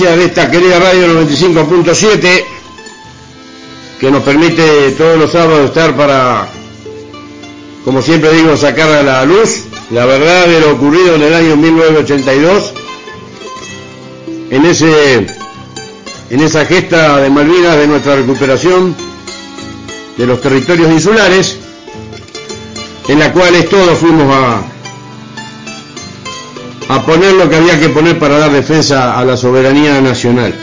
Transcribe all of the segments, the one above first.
de esta querida radio 95.7 que nos permite todos los sábados estar para, como siempre digo, sacar a la luz la verdad de lo ocurrido en el año 1982 en ese en esa gesta de Malvinas de nuestra recuperación de los territorios insulares en la cuales todos fuimos a a poner lo que había que poner para dar defensa a la soberanía nacional.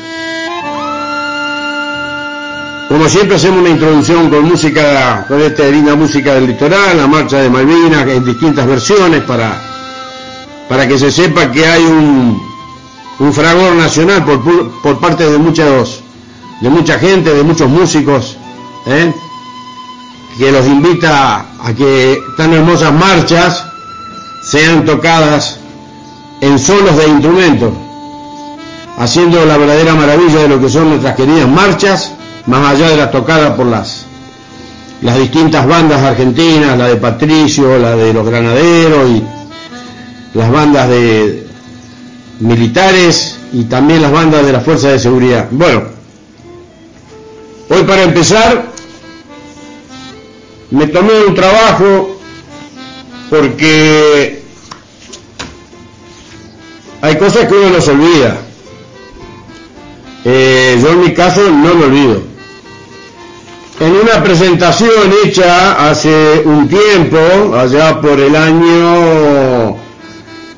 Como siempre hacemos una introducción con música, con esta linda música del litoral, la marcha de Malvinas en distintas versiones para, para que se sepa que hay un, un fragor nacional por, por parte de muchos, de mucha gente, de muchos músicos, ¿eh? que los invita a que tan hermosas marchas sean tocadas en solos de instrumentos, haciendo la verdadera maravilla de lo que son nuestras queridas marchas, más allá de las tocadas por las, las distintas bandas argentinas, la de Patricio, la de los granaderos y las bandas de militares y también las bandas de las fuerzas de seguridad. Bueno, hoy para empezar me tomé un trabajo porque hay cosas que uno no olvida. Eh, yo en mi caso no me olvido. En una presentación hecha hace un tiempo, allá por el año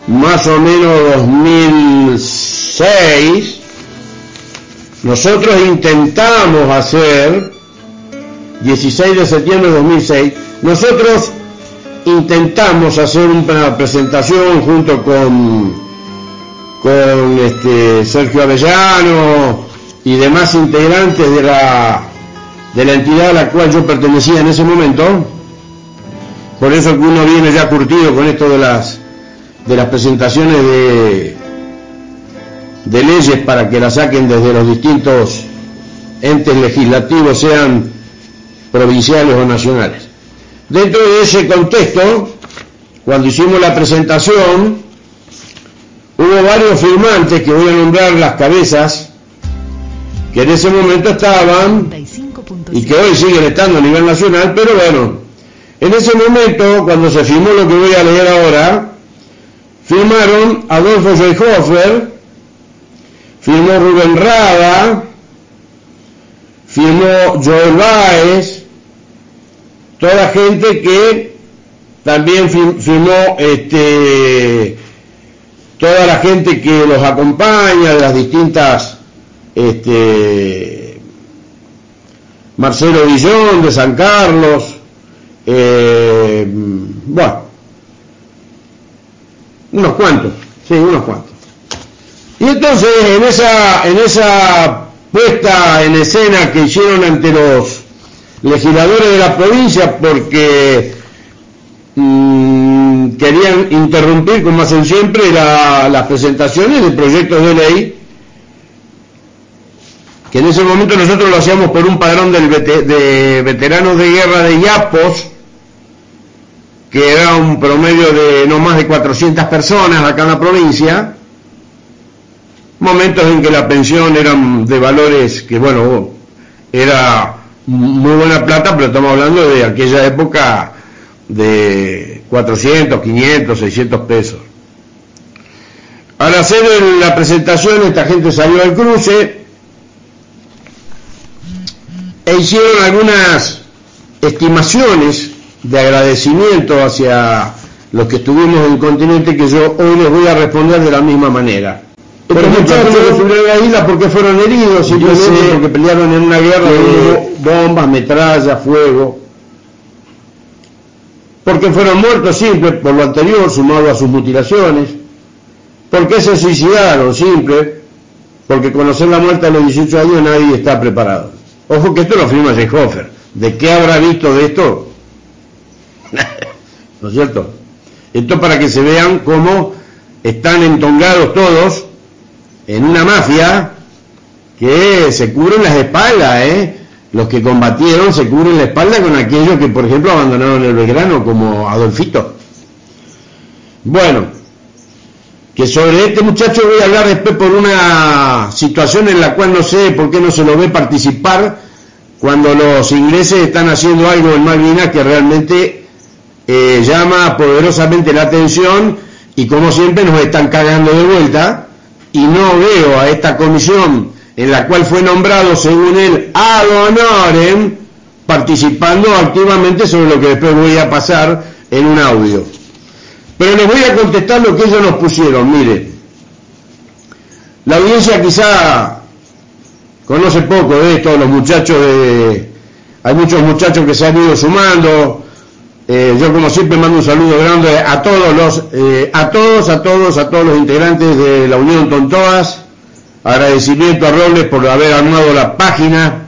más o menos 2006, nosotros intentamos hacer, 16 de septiembre de 2006, nosotros intentamos hacer una presentación junto con con este, Sergio Avellano y demás integrantes de la, de la entidad a la cual yo pertenecía en ese momento. Por eso que uno viene ya curtido con esto de las, de las presentaciones de, de leyes para que las saquen desde los distintos entes legislativos, sean provinciales o nacionales. Dentro de ese contexto, cuando hicimos la presentación, hubo varios firmantes que voy a nombrar las cabezas que en ese momento estaban y que hoy siguen estando a nivel nacional, pero bueno, en ese momento, cuando se firmó lo que voy a leer ahora, firmaron Adolfo Schweighofer, firmó Rubén Rada, firmó Joel Baez, toda gente que también firmó este toda la gente que los acompaña, de las distintas, este, Marcelo Villón de San Carlos, eh, bueno, unos cuantos, sí, unos cuantos. Y entonces en esa, en esa puesta en escena que hicieron ante los legisladores de la provincia, porque Querían interrumpir, como hacen siempre, las presentaciones de proyectos de ley, que en ese momento nosotros lo hacíamos por un padrón de veteranos de guerra de Yapos, que era un promedio de no más de 400 personas acá en la provincia, momentos en que la pensión eran de valores que, bueno, era muy buena plata, pero estamos hablando de aquella época de 400, 500, 600 pesos. Al hacer la presentación, esta gente salió al cruce e hicieron algunas estimaciones de agradecimiento hacia los que estuvimos en el continente que yo hoy les voy a responder de la misma manera. Estos muchachos subieron a la isla porque fueron heridos, simplemente porque pelearon en una guerra de bombas, metralla, fuego porque fueron muertos simple por lo anterior, sumado a sus mutilaciones, porque se suicidaron simple, porque conocer la muerte a los 18 años nadie está preparado. Ojo que esto lo firma Seehofer. ¿De qué habrá visto de esto? ¿No es cierto? Esto para que se vean cómo están entongados todos en una mafia que se cubren las espaldas, ¿eh? Los que combatieron se cubren la espalda con aquellos que, por ejemplo, abandonaron el Belgrano, como Adolfito. Bueno, que sobre este muchacho voy a hablar después por una situación en la cual no sé por qué no se lo ve participar cuando los ingleses están haciendo algo en Malvinas que realmente eh, llama poderosamente la atención y como siempre nos están cagando de vuelta y no veo a esta comisión en la cual fue nombrado según él ad honorem participando activamente sobre lo que después voy a pasar en un audio. Pero les voy a contestar lo que ellos nos pusieron. Mire, la audiencia quizá conoce poco de esto, los muchachos de... Hay muchos muchachos que se han ido sumando. Eh, yo como siempre mando un saludo grande a todos los, eh, a todos, a todos, a todos los integrantes de la Unión Tontoas. Agradecimiento a Robles por haber armado la página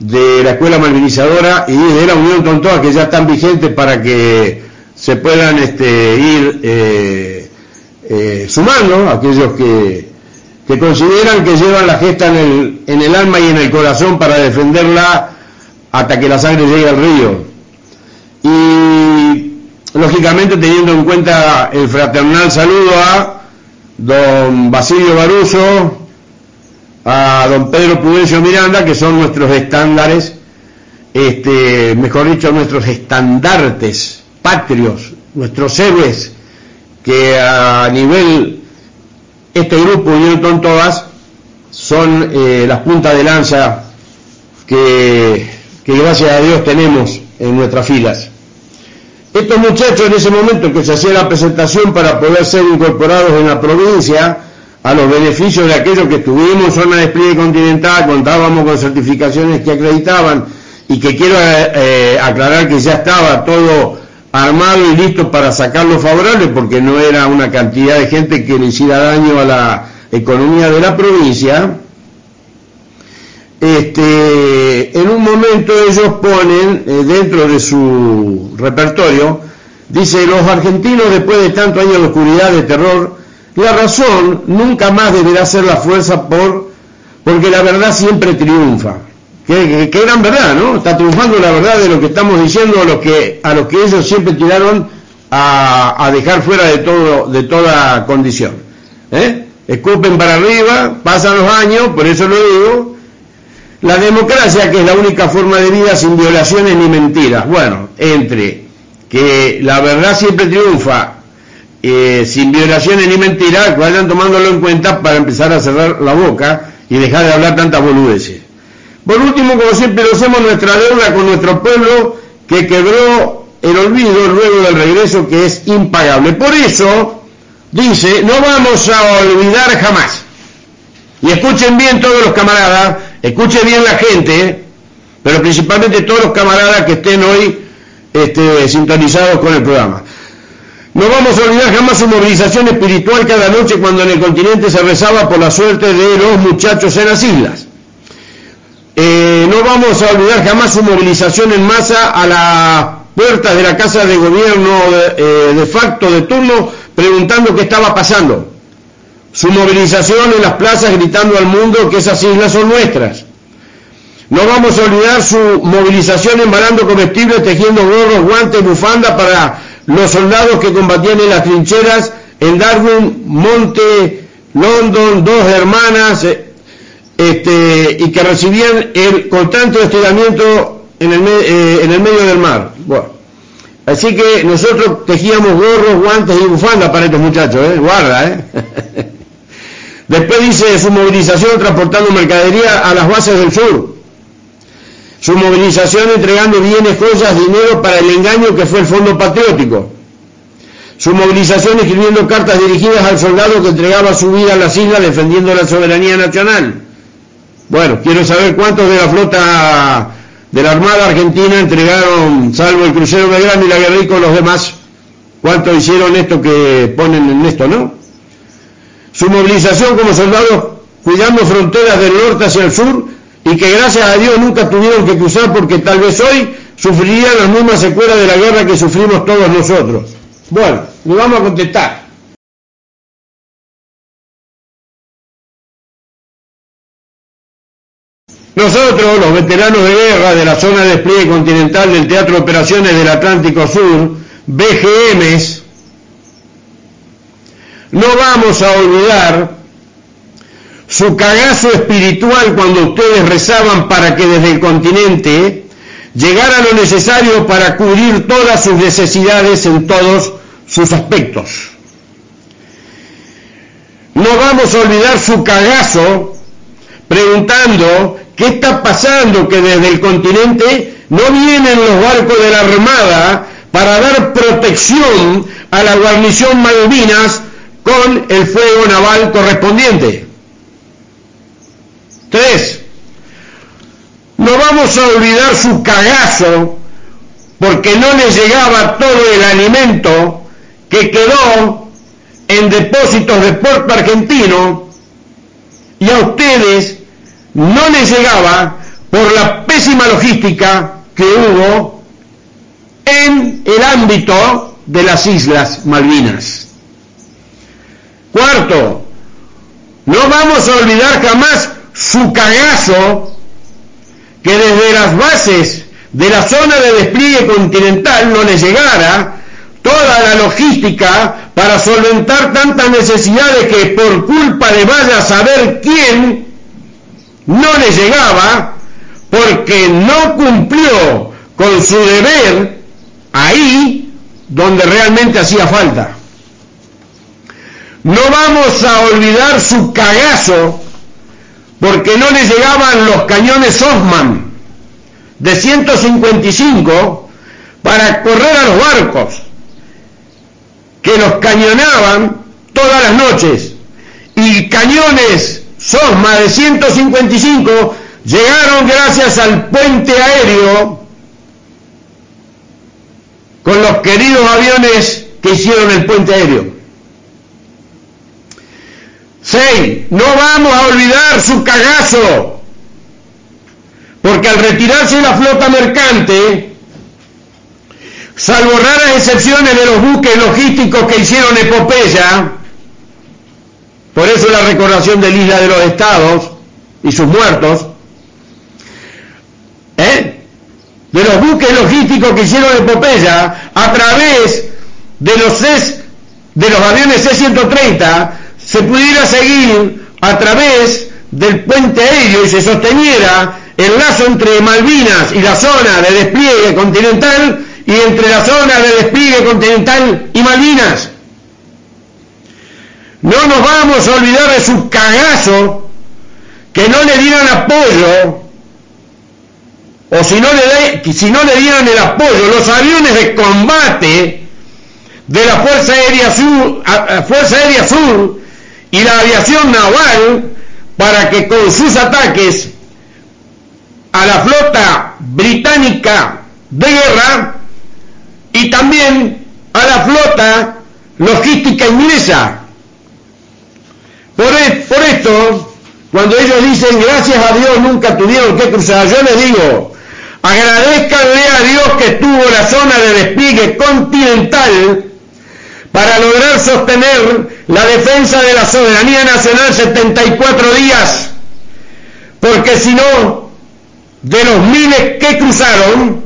de la Escuela Malvinizadora y de la Unión Tontoas que ya están vigentes para que se puedan este, ir eh, eh, sumando aquellos que, que, consideran que llevan la gesta en el, en el alma y en el corazón para defenderla hasta que la sangre llegue al río. Y lógicamente teniendo en cuenta el fraternal saludo a don Basilio Baruso, a don Pedro Prudencio Miranda, que son nuestros estándares, este, mejor dicho, nuestros estandartes patrios, nuestros héroes, que a nivel, este grupo Unión Todas, son eh, las puntas de lanza que, que gracias a Dios tenemos en nuestras filas. Estos muchachos en ese momento que se hacía la presentación para poder ser incorporados en la provincia, a los beneficios de aquellos que estuvimos en zona de despliegue continental, contábamos con certificaciones que acreditaban y que quiero eh, eh, aclarar que ya estaba todo armado y listo para sacarlo favorable porque no era una cantidad de gente que le hiciera daño a la economía de la provincia. Este, en un momento ellos ponen eh, dentro de su repertorio, dice, los argentinos después de tantos años de oscuridad, de terror, la razón nunca más deberá ser la fuerza por, porque la verdad siempre triunfa. Qué, gran verdad, ¿no? Está triunfando la verdad de lo que estamos diciendo a los que, a los que ellos siempre tiraron a, dejar fuera de todo, de toda condición. ¿eh? Escupen para arriba, pasan los años, por eso lo digo. La democracia, que es la única forma de vida sin violaciones ni mentiras. Bueno, entre que la verdad siempre triunfa, eh, sin violaciones ni mentiras, vayan tomándolo en cuenta para empezar a cerrar la boca y dejar de hablar tantas boludeces. Por último, como siempre lo hacemos, nuestra deuda con nuestro pueblo que quebró el olvido luego del regreso que es impagable. Por eso, dice, no vamos a olvidar jamás. Y escuchen bien todos los camaradas, escuchen bien la gente, pero principalmente todos los camaradas que estén hoy este, sintonizados con el programa. No vamos a olvidar jamás su movilización espiritual cada noche cuando en el continente se rezaba por la suerte de los muchachos en las islas. Eh, no vamos a olvidar jamás su movilización en masa a las puertas de la Casa de Gobierno de, eh, facto de turno preguntando qué estaba pasando. Su movilización en las plazas gritando al mundo que esas islas son nuestras. No vamos a olvidar su movilización embalando comestibles, tejiendo gorros, guantes, bufanda para los soldados que combatían en las trincheras en Darwin, Monte, London, dos hermanas, eh, este, y que recibían el constante hostigamiento en el, eh, en el medio del mar. Bueno, así que nosotros tejíamos gorros, guantes y bufandas para estos muchachos, ¿eh? guarda, ¿eh? Después dice su movilización transportando mercadería a las bases del sur. Su movilización entregando bienes, joyas, dinero para el engaño que fue el Fondo Patriótico. Su movilización escribiendo cartas dirigidas al soldado que entregaba su vida a las islas defendiendo la soberanía nacional. Bueno, quiero saber cuántos de la flota de la Armada Argentina entregaron, salvo el crucero Belgrano y la Guerrico, los demás, cuántos hicieron esto que ponen en esto, ¿no? Su movilización como soldados cuidando fronteras del norte hacia el sur y que gracias a Dios nunca tuvieron que cruzar porque tal vez hoy sufrirían las mismas secuelas de la guerra que sufrimos todos nosotros. Bueno, le vamos a contestar. Nosotros, los veteranos de guerra de la zona de despliegue continental del Teatro de Operaciones del Atlántico Sur, BGMs, no vamos a olvidar su cagazo espiritual cuando ustedes rezaban para que desde el continente llegara lo necesario para cubrir todas sus necesidades en todos sus aspectos. No vamos a olvidar su cagazo preguntando qué está pasando que desde el continente no vienen los barcos de la Armada para dar protección a la guarnición Malvinas con el fuego naval correspondiente. No vamos a olvidar su cagazo porque no les llegaba todo el alimento que quedó en depósitos de Puerto Argentino y a ustedes no les llegaba por la pésima logística que hubo en el ámbito de las Islas Malvinas. Cuarto, no vamos a olvidar jamás su cagazo que desde las bases de la zona de despliegue continental no les llegara toda la logística para solventar tantas necesidades que por culpa de vaya a saber quién no le llegaba porque no cumplió con su deber ahí donde realmente hacía falta. No vamos a olvidar su cagazo porque no le llegaban los cañones Osman de 155 para correr a los barcos que los cañonaban todas las noches y cañones Sosma de 155 llegaron gracias al puente aéreo con los queridos aviones que hicieron el puente aéreo. No vamos a olvidar su cagazo, porque al retirarse la flota mercante, salvo raras excepciones de los buques logísticos que hicieron epopeya, por eso la recordación de la isla de los estados y sus muertos, ¿eh? de los buques logísticos que hicieron epopeya a través de los, de los aviones C-130, se pudiera seguir a través del puente aéreo y se sosteniera el lazo entre Malvinas y la zona de despliegue continental y entre la zona de despliegue continental y Malvinas. No nos vamos a olvidar de su cagazo que no le dieran apoyo o si no le, si no le dieran el apoyo los aviones de combate de la Fuerza Aérea Sur, Fuerza Aérea Sur y la aviación naval para que con sus ataques a la flota británica de guerra y también a la flota logística inglesa. Por, e, por esto, cuando ellos dicen gracias a Dios nunca tuvieron que cruzar, yo les digo, agradezcanle a Dios que tuvo la zona de despliegue continental para lograr sostener la defensa de la soberanía nacional 74 días, porque si no, de los miles que cruzaron,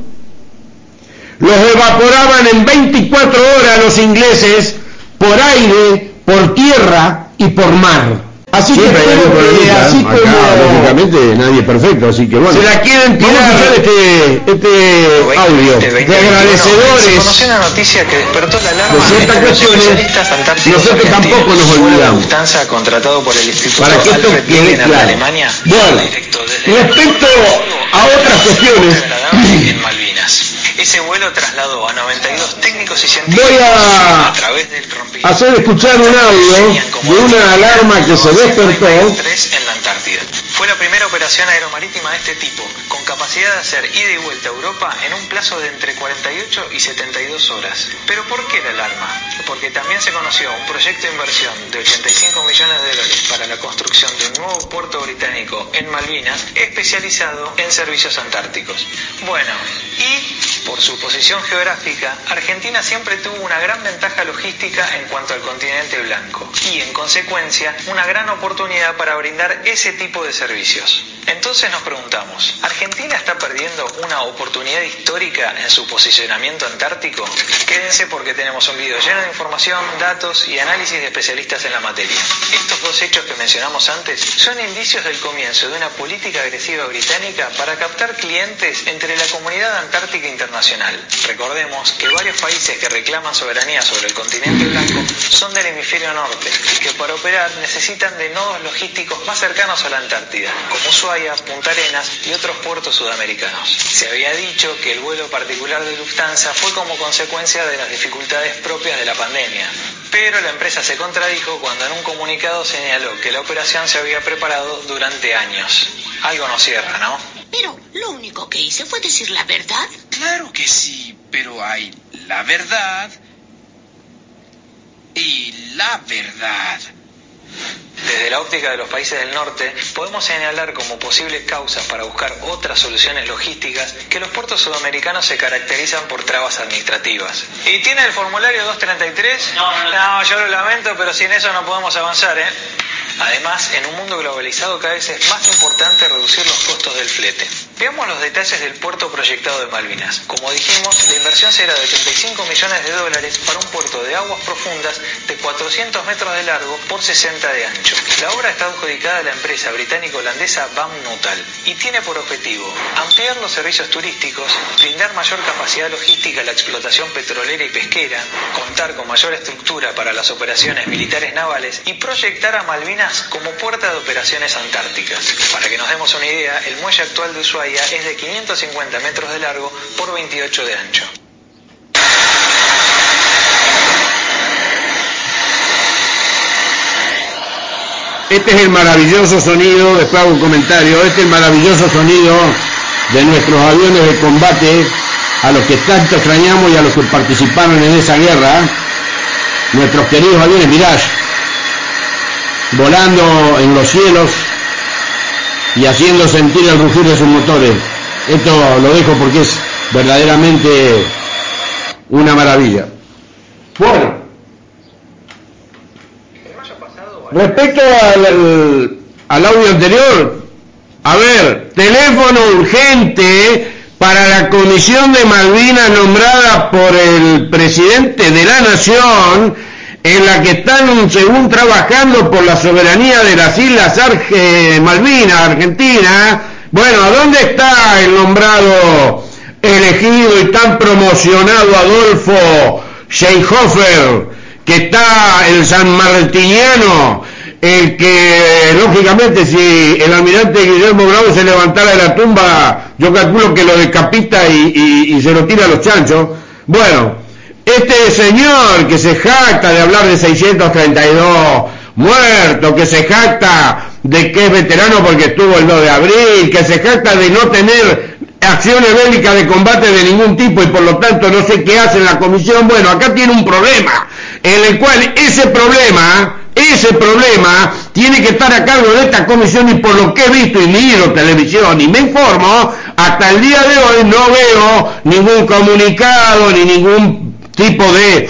los evaporaban en 24 horas los ingleses por aire, por tierra y por mar. Así que, que así como lógicamente nadie es perfecto, así que bueno. Se la quieren tirar Vamos a este, este audio de agradecedores. Se conoció una noticia que despertó la alarma de ciertas cuestiones. Nosotros tampoco nos olvidamos. contratado por el Instituto Para que esto quede claro. Alemania, bueno, respecto a otras cuestiones. En Malvinas. Ese vuelo trasladó a 92 técnicos y científicos Voy a, a través del hacer escuchar un audio de una alarma que se despertó. en la Antártida. Fue la primera operación aeromarítima de este tipo, con capacidad de hacer ida y vuelta a Europa en un plazo de entre 48 y 72 horas. ¿Pero por qué la alarma? Porque también se conoció un proyecto de inversión de 85 millones de dólares para la construcción de un nuevo puerto británico en Malvinas especializado en servicios antárticos. Bueno, y Por su posición geográfica, Argentina siempre tuvo una gran ventaja logística en cuanto al continente blanco y, en consecuencia, una gran oportunidad para brindar ese tipo de servicios. Entonces nos preguntamos, ¿Argentina está perdiendo una oportunidad histórica en su posicionamiento antártico? Quédense porque tenemos un video lleno de información, datos y análisis de especialistas en la materia. Estos dos hechos que mencionamos antes son indicios del comienzo de una política agresiva británica para captar clientes entre la comunidad antártica internacional. Recordemos que varios países que reclaman soberanía sobre el continente blanco son del hemisferio norte y que para operar necesitan de nodos logísticos más cercanos a la Antártida, como Ushuaia, Punta Arenas y otros puertos sudamericanos. Se había dicho que el vuelo particular de Lufthansa fue como consecuencia de las dificultades propias de la pandemia, pero la empresa se contradijo cuando en un comunicado señaló que la operación se había preparado durante años. Algo no cierra, ¿no? Pero lo único que hice fue decir la verdad. Claro que sí, pero hay la verdad y la verdad. Desde la óptica de los países del norte, podemos señalar como posibles causas para buscar otras soluciones logísticas que los puertos sudamericanos se caracterizan por trabas administrativas. ¿Y tiene el formulario 233? No, no, no. No, yo lo lamento, pero sin eso no podemos avanzar, ¿eh? Además, en un mundo globalizado cada vez es más importante reducir los costos del flete. Veamos los detalles del puerto proyectado de Malvinas. Como dijimos, la inversión será de 35 millones de dólares para un puerto de aguas profundas de 400 metros de largo por 60 de ancho. La obra está adjudicada a la empresa británico-holandesa BAM Nuttall y tiene por objetivo ampliar los servicios turísticos, brindar mayor capacidad logística a la explotación petrolera y pesquera, contar con mayor estructura para las operaciones militares navales y proyectar a Malvinas como puerta de operaciones antárticas. Para que nos demos una idea, el muelle actual de Ushuaia es de 550 metros de largo por 28 de ancho. Este es el maravilloso sonido, después hago un comentario, este es el maravilloso sonido de nuestros aviones de combate, a los que tanto extrañamos y a los que participaron en esa guerra, nuestros queridos aviones Mirage, volando en los cielos y haciendo sentir el rugir de sus motores. Esto lo dejo porque es verdaderamente una maravilla. Bueno, respecto al, al audio anterior, a ver, teléfono urgente para la Comisión de Malvinas nombrada por el presidente de la Nación, en la que están, según trabajando por la soberanía de las Islas Arge Malvinas, Argentina. Bueno, ¿dónde está el nombrado, elegido y tan promocionado Adolfo Scheinhofer, que está el San Martiniano, el que, lógicamente, si el almirante Guillermo Bravo se levantara de la tumba, yo calculo que lo decapita y, y se lo tira a los chanchos. Bueno, este señor que se jacta de hablar de 632 muertos, que se jacta de que es veterano porque estuvo el 2 de abril, que se jacta de no tener acciones bélicas de combate de ningún tipo y por lo tanto no sé qué hace en la comisión, bueno, acá tiene un problema, en el cual ese problema, ese problema tiene que estar a cargo de esta comisión y por lo que he visto y miro televisión y me informo, hasta el día de hoy no veo ningún comunicado ni ningún tipo de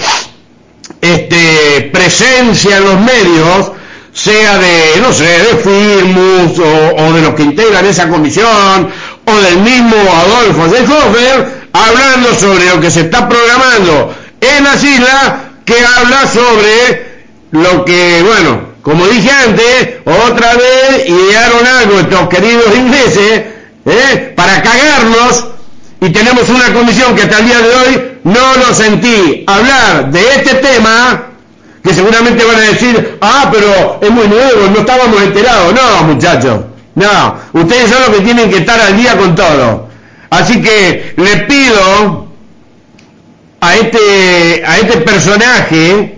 este, presencia en los medios, sea de, no sé, de Firmus o, de los que integran esa comisión, o del mismo Adolfo Seehofer, hablando sobre lo que se está programando en las islas, que habla sobre lo que, bueno, como dije antes, otra vez idearon algo estos queridos ingleses, ¿eh? para cagarnos, y tenemos una comisión que hasta el día de hoy no lo sentí hablar de este tema, que seguramente van a decir, ah, pero es muy nuevo, no estábamos enterados. No, muchachos, no, ustedes son los que tienen que estar al día con todo. Así que le pido a este, a este personaje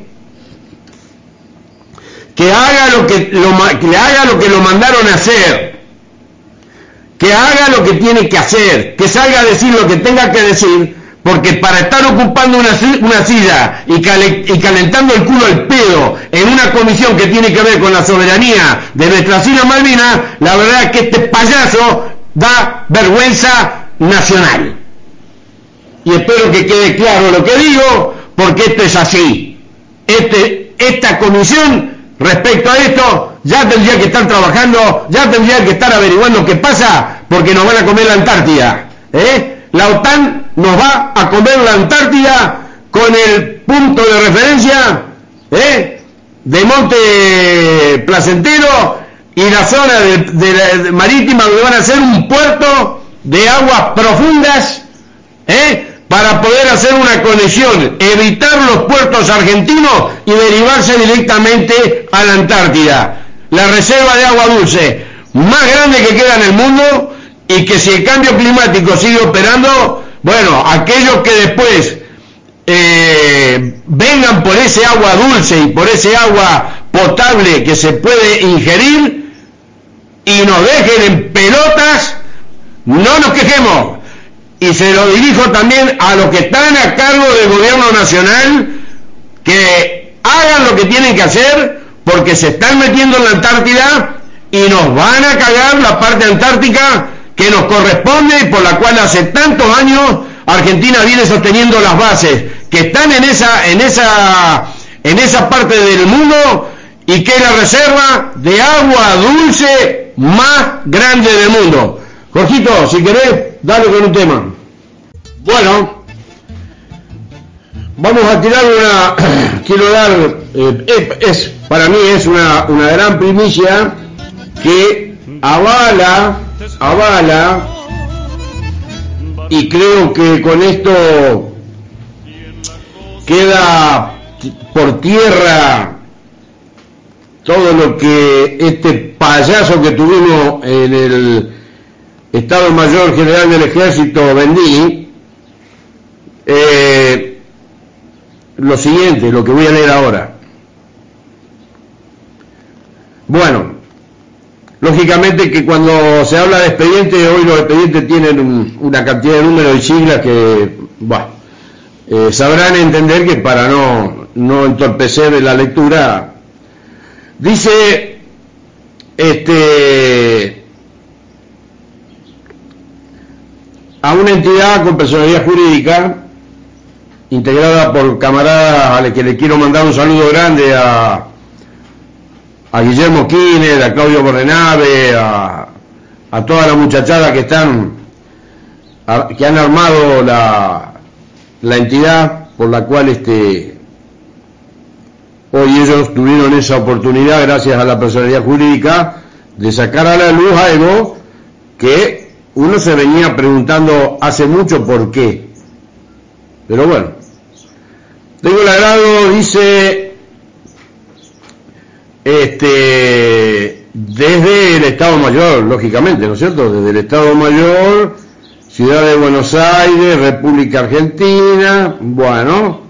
que haga lo que, lo, que le haga lo que lo mandaron a hacer, que haga lo que tiene que hacer, que salga a decir lo que tenga que decir, porque para estar ocupando una, una silla y, cale, y, calentando el culo al pedo en una comisión que tiene que ver con la soberanía de nuestras Islas Malvinas, la verdad es que este payaso da vergüenza nacional. y espero que quede claro lo que digo, porque esto es así. Este, esta comisión, respecto a esto, ya tendría que estar trabajando, ya tendría que estar averiguando qué pasa, porque nos van a comer la Antártida. ¿eh? La OTAN nos va a comer la Antártida con el punto de referencia ¿eh? de Monte Placentero y la zona de, marítima donde van a ser un puerto de aguas profundas ¿eh? para poder hacer una conexión, evitar los puertos argentinos y derivarse directamente a la Antártida. La reserva de agua dulce más grande que queda en el mundo y que si el cambio climático sigue operando, bueno, aquellos que después eh, vengan por ese agua dulce y por ese agua potable que se puede ingerir y nos dejen en pelotas, no nos quejemos. Y se lo dirijo también a los que están a cargo del gobierno nacional, que hagan lo que tienen que hacer, porque se están metiendo en la Antártida y nos van a cagar la parte antártica que nos corresponde y por la cual hace tantos años Argentina viene sosteniendo las bases que están en esa, en esa, en esa parte del mundo y que es la reserva de agua dulce más grande del mundo. Jorgito, si querés, dale con un tema. Bueno, vamos a tirar una, quiero dar, eh, es, para mí es una, una gran primicia que avala, avala, y creo que con esto queda por tierra todo lo que este payaso que tuvimos en el Estado Mayor General del Ejército vendí, eh, lo siguiente, lo que voy a leer ahora. Bueno, lógicamente que cuando se habla de expediente, hoy los expedientes tienen una cantidad de números y siglas que, eh, sabrán entender que para no, no entorpecer la lectura, dice, este, a una entidad con personalidad jurídica, integrada por camaradas a los que le quiero mandar un saludo grande a, a Guillermo Quínez, a Claudio Borrenave, a, a toda la muchachada que están, que han armado la, la entidad por la cual este, hoy ellos tuvieron esa oportunidad, gracias a la personalidad jurídica, de sacar a la luz algo que uno se venía preguntando hace mucho por qué. Pero bueno, tengo el agrado, dice, este, desde el Estado Mayor, lógicamente, ¿no es cierto? Desde el Estado Mayor Ciudad de Buenos Aires, República Argentina, bueno,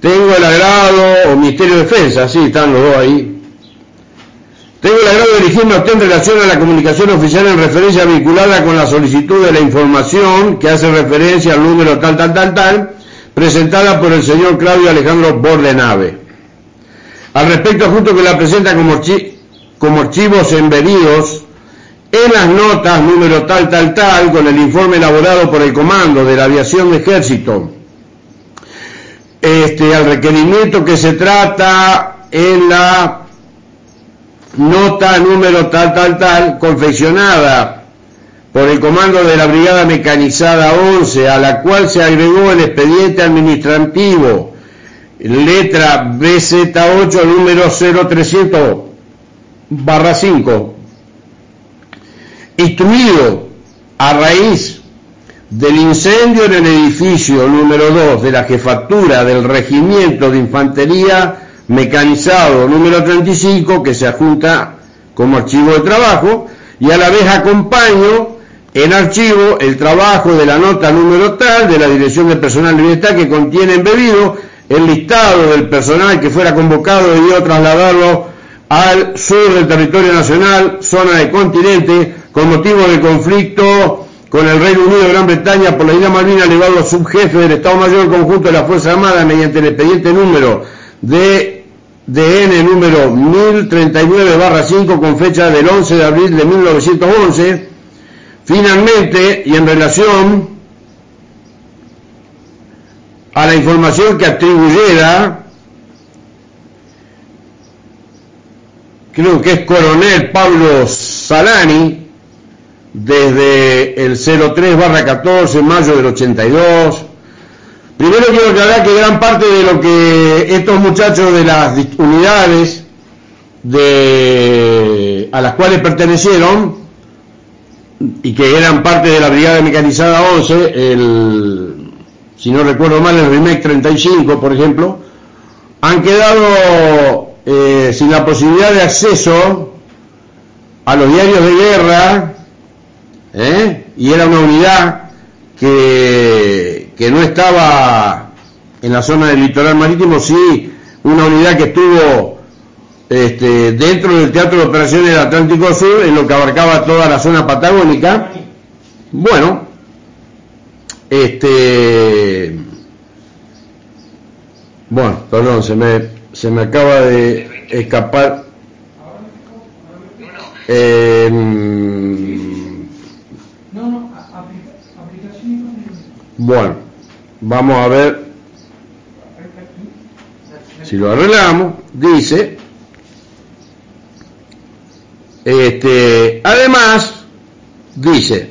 tengo el agrado, o Ministerio de Defensa, sí, están los dos ahí. Tengo el agrado de dirigirme a usted en relación a la comunicación oficial en referencia vinculada con la solicitud de la información que hace referencia al número tal, tal, tal, tal, presentada por el señor Claudio Alejandro Bordenave. Al respecto, junto que la presenta como, como archivos embedidos en las notas número tal, tal, tal, con el informe elaborado por el Comando de la Aviación de Ejército, este, al requerimiento que se trata en la nota número tal, tal, tal, confeccionada por el Comando de la Brigada Mecanizada 11, a la cual se agregó el expediente administrativo, letra BZ8, número 0300, barra 5, instruido a raíz del incendio en el edificio número 2 de la jefatura del Regimiento de Infantería Mecanizado número 35, que se adjunta como archivo de trabajo, y a la vez acompaño en archivo el trabajo de la nota número tal de la Dirección de Personal de Bienestar que contiene embebido el listado del personal que fuera convocado debió trasladarlo al sur del territorio nacional, zona de continente, con motivo del conflicto con el Reino Unido de Gran Bretaña por la isla Malvinas, elevado a subjefe del Estado Mayor Conjunto de la Fuerza Armada mediante el expediente número de DN número 1039-5 con fecha del 11 de abril de 1911. Finalmente, y en relación a la información que atribuyera, creo que es coronel Pablo Salani, desde el 03 barra 14, mayo del 82. Primero quiero aclarar que gran parte de lo que estos muchachos de las unidades de, a las cuales pertenecieron y que eran parte de la Brigada Mecanizada 11, el, si no recuerdo mal, el RIMEC 35, por ejemplo, han quedado eh, sin la posibilidad de acceso a los diarios de guerra, ¿eh? y era una unidad que, que no estaba en la zona del litoral marítimo, sí una unidad que estuvo este, dentro del Teatro de Operaciones del Atlántico Sur, en lo que abarcaba toda la zona patagónica. Bueno, este, bueno, perdón, se me, se me acaba de escapar. Eh, bueno, vamos a ver si lo arreglamos. Dice este, además, dice,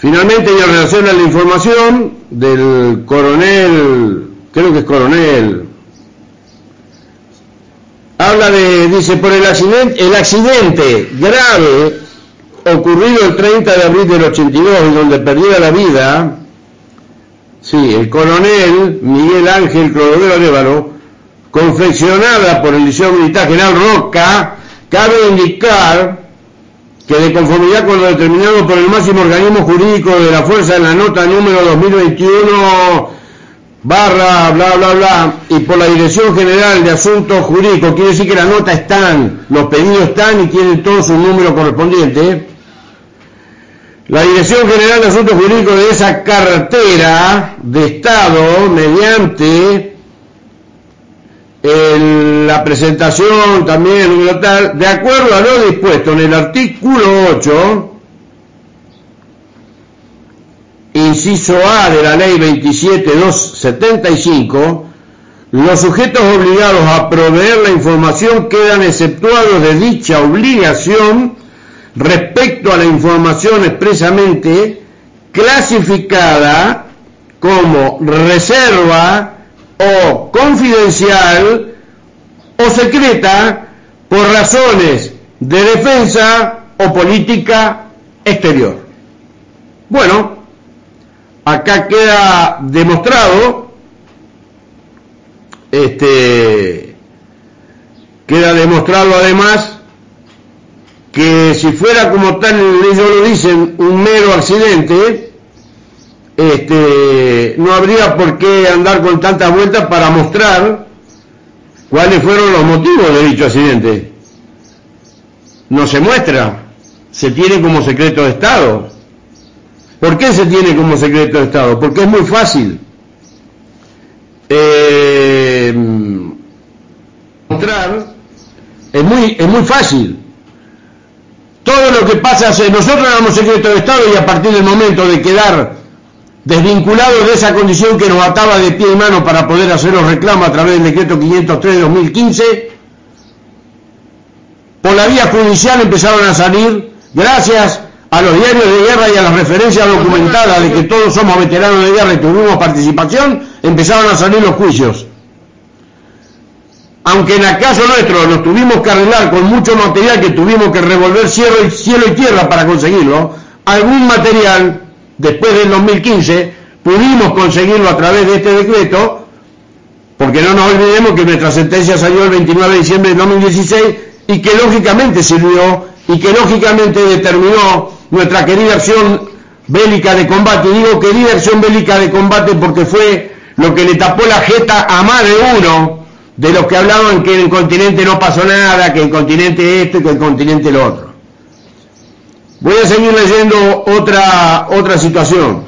finalmente y en relación a la información del coronel, creo que es coronel, habla de, dice, por el accidente, el accidente grave ocurrido el 30 de abril del 82 y donde perdiera la vida, sí, el coronel Miguel Ángel Clodovero Arévalo, confeccionada por el Liceo Militar General Roca, cabe indicar que de conformidad con lo determinado por el máximo organismo jurídico de la fuerza en la nota número 2021 barra bla bla bla y por la Dirección General de Asuntos Jurídicos, quiere decir que la nota están, los pedidos están y tienen todo su número correspondiente. La Dirección General de Asuntos Jurídicos de esa cartera de Estado, mediante la presentación también de acuerdo a lo dispuesto en el artículo 8, inciso A de la ley 27275, los sujetos obligados a proveer la información quedan exceptuados de dicha obligación respecto a la información expresamente clasificada como reserva o confidencial o secreta por razones de defensa o política exterior. Bueno, acá queda demostrado, este, queda demostrado además que si fuera como tal, ellos lo dicen, un mero accidente, este, no habría por qué andar con tantas vueltas para mostrar cuáles fueron los motivos de dicho accidente. No se muestra, se tiene como secreto de Estado. ¿Por qué se tiene como secreto de Estado? Porque es muy fácil. Eh, mostrar es muy, es muy fácil. Todo lo que pasa, nosotros damos secreto de Estado y a partir del momento de quedar desvinculado de esa condición que nos ataba de pie y mano para poder hacer los reclamos a través del decreto 503 de 2015, por la vía judicial empezaron a salir, gracias a los diarios de guerra y a las referencias documentadas de que todos somos veteranos de guerra y tuvimos participación, empezaron a salir los juicios. Aunque en el caso nuestro nos tuvimos que arreglar con mucho material que tuvimos que revolver cielo y tierra para conseguirlo, algún material después del 2015, pudimos conseguirlo a través de este decreto, porque no nos olvidemos que nuestra sentencia salió el 29 de diciembre del 2016 y que lógicamente sirvió y que lógicamente determinó nuestra querida acción bélica de combate. Y digo querida acción bélica de combate porque fue lo que le tapó la jeta a más de uno de los que hablaban que en el continente no pasó nada, que el continente esto y que el continente lo otro. Voy a seguir leyendo otra, otra situación.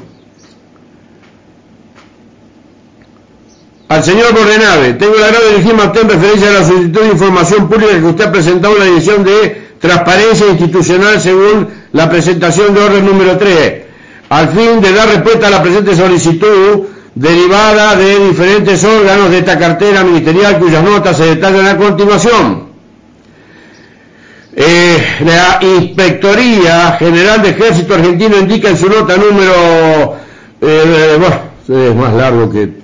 Al señor Bordenave, tengo la agrado de dirigirme a en referencia a la solicitud de información pública que usted ha presentado en la Dirección de Transparencia Institucional según la presentación de orden número 3. al fin de dar respuesta a la presente solicitud derivada de diferentes órganos de esta cartera ministerial cuyas notas se detallan a continuación. Eh, la Inspectoría General de Ejército Argentino indica en su nota número, eh, bueno, es más largo que...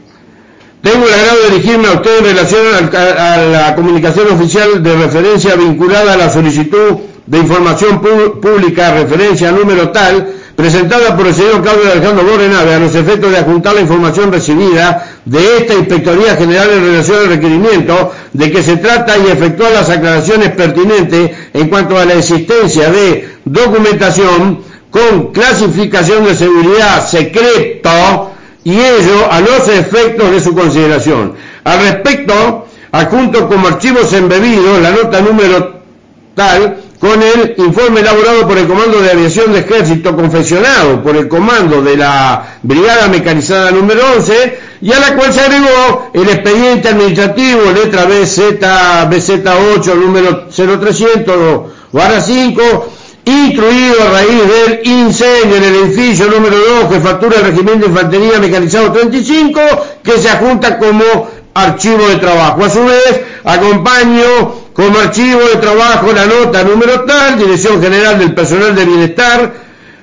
Tengo el agrado de dirigirme a usted en relación a la comunicación oficial de referencia vinculada a la solicitud de información pública, referencia número tal, presentada por el señor Claudio Alejandro Borrenave a los efectos de adjuntar la información recibida de esta Inspectoría General en relación al requerimiento de que se trata y efectúa las aclaraciones pertinentes en cuanto a la existencia de documentación con clasificación de seguridad secreto y ello a los efectos de su consideración. Al respecto, adjunto como archivos embebidos la nota número tal con el informe elaborado por el Comando de Aviación de Ejército, confeccionado por el Comando de la Brigada Mecanizada número 11, y a la cual se agregó el expediente administrativo letra BZ, BZ8, número 0300, barra 5, instruido a raíz del incendio en el edificio número 2, jefatura del Regimiento de Infantería Mecanizado 35, que se adjunta como archivo de trabajo. A su vez, acompaño como archivo de trabajo la nota número tal, Dirección General del Personal de Bienestar,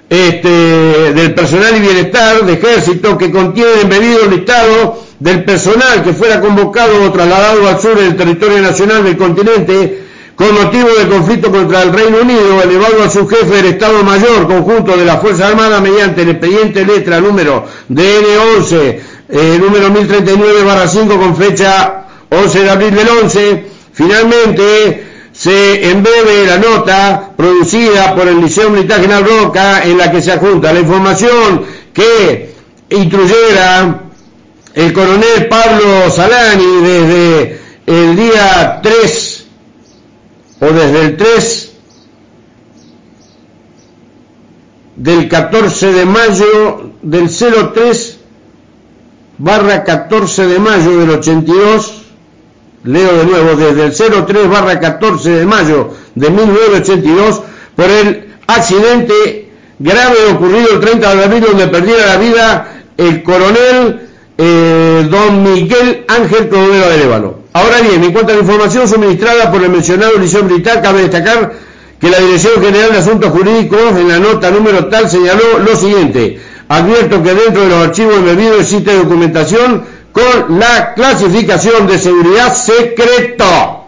este, del Personal y Bienestar de Ejército, que contiene embebido listado del personal que fuera convocado o trasladado al sur del territorio nacional del continente con motivo del conflicto contra el Reino Unido, elevado a su jefe del Estado Mayor conjunto de la Fuerza Armada mediante el expediente letra número DN11, eh, número 1039-5 con fecha 11 de abril del 11, Finalmente, se embebe la nota producida por el Liceo Militar General Roca en la que se adjunta la información que instruyera el coronel Pablo Salani desde el día 3 o desde el 3 del 14 de mayo del 03 barra 14 de mayo del 82 leo de nuevo, desde el 03 barra 14 de mayo de 1982, por el accidente grave ocurrido el 30 de abril donde perdiera la vida el coronel eh, don Miguel Ángel Cordero de Lévalo. Ahora bien, en cuanto a la información suministrada por el mencionado Liceo Militar, cabe destacar que la Dirección General de Asuntos Jurídicos en la nota número tal señaló lo siguiente. Advierto que dentro de los archivos embebidos existe documentación con la clasificación de seguridad secreto.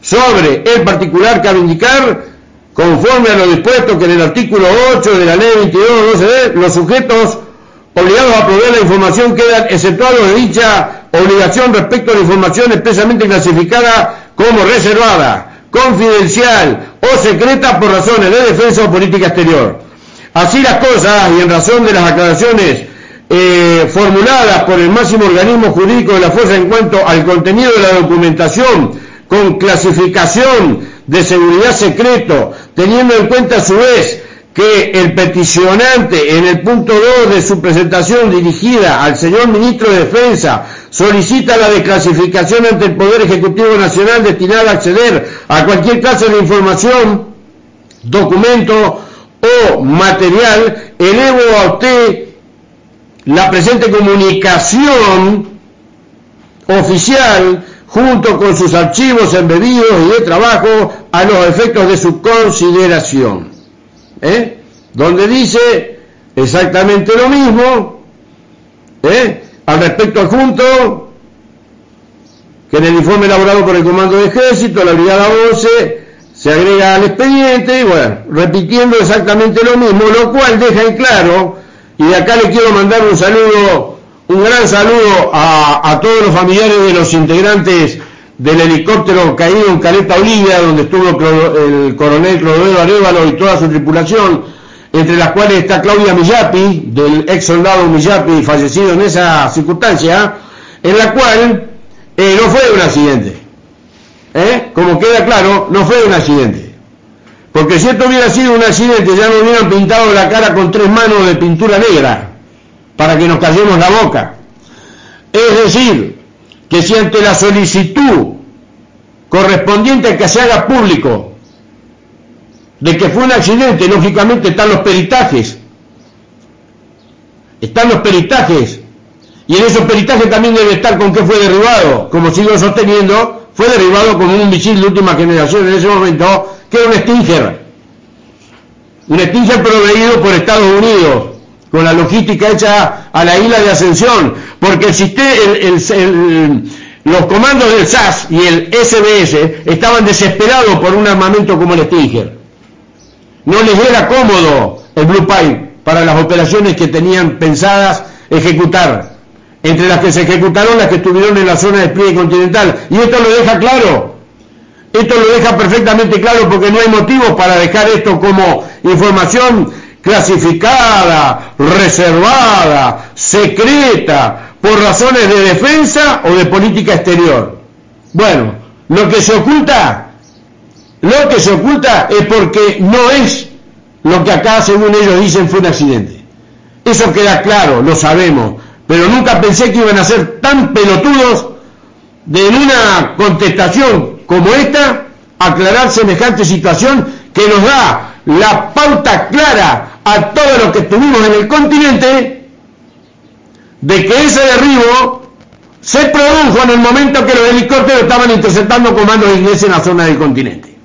Sobre el particular cabe indicar, conforme a lo dispuesto que en el artículo 8 de la ley 22 los sujetos obligados a proveer la información quedan exceptuados de dicha obligación respecto a la información expresamente clasificada como reservada, confidencial o secreta por razones de defensa o política exterior. Así las cosas, y en razón de las aclaraciones eh, formuladas por el máximo organismo jurídico de la fuerza en cuanto al contenido de la documentación con clasificación de seguridad secreto, teniendo en cuenta a su vez que el peticionante en el punto 2 de su presentación dirigida al señor ministro de Defensa solicita la desclasificación ante el Poder Ejecutivo Nacional destinada a acceder a cualquier clase de información, documento o material, elevo a usted la presente comunicación oficial junto con sus archivos embebidos y de trabajo a los efectos de su consideración. ¿Eh? Donde dice exactamente lo mismo, ¿eh? al respecto adjunto, que en el informe elaborado por el Comando de Ejército, la Brigada 11, se agrega al expediente, bueno, repitiendo exactamente lo mismo, lo cual deja en claro y de acá le quiero mandar un saludo, un gran saludo a, todos los familiares de los integrantes del helicóptero caído en Caleta Olivia, donde estuvo el coronel Clodovero Arevalo y toda su tripulación, entre las cuales está Claudia Millapi, del ex soldado Millapi, fallecido en esa circunstancia, en la cual eh, no fue un accidente. ¿Eh? Como queda claro, no fue un accidente. Porque si esto hubiera sido un accidente, ya nos hubieran pintado la cara con tres manos de pintura negra, para que nos callemos la boca. Es decir, que si ante la solicitud correspondiente a que se haga público de que fue un accidente, lógicamente están los peritajes están los peritajes, y en esos peritajes también debe estar con qué fue derribado, como sigo sosteniendo, fue derribado con un misil de última generación en ese momento, que era un Stinger, un Stinger proveído por Estados Unidos, con la logística hecha a la isla de Ascensión, porque el, sistema, los comandos del SAS y el SBS estaban desesperados por un armamento como el Stinger. No les era cómodo el Blue Pipe para las operaciones que tenían pensadas ejecutar, entre las que se ejecutaron las que estuvieron en la zona de despliegue continental. Y esto lo deja claro, esto lo deja perfectamente claro porque no hay motivos para dejar esto como información clasificada, reservada, secreta, por razones de defensa o de política exterior. Bueno, lo que se oculta, lo que se oculta es porque no es lo que acá, según ellos dicen, fue un accidente. Eso queda claro, lo sabemos, pero nunca pensé que iban a ser tan pelotudos de en una contestación como esta aclarar semejante situación que nos da la pauta clara a todos los que estuvimos en el continente de que ese derribo se produjo en el momento que los helicópteros estaban interceptando comandos ingleses en la zona del continente.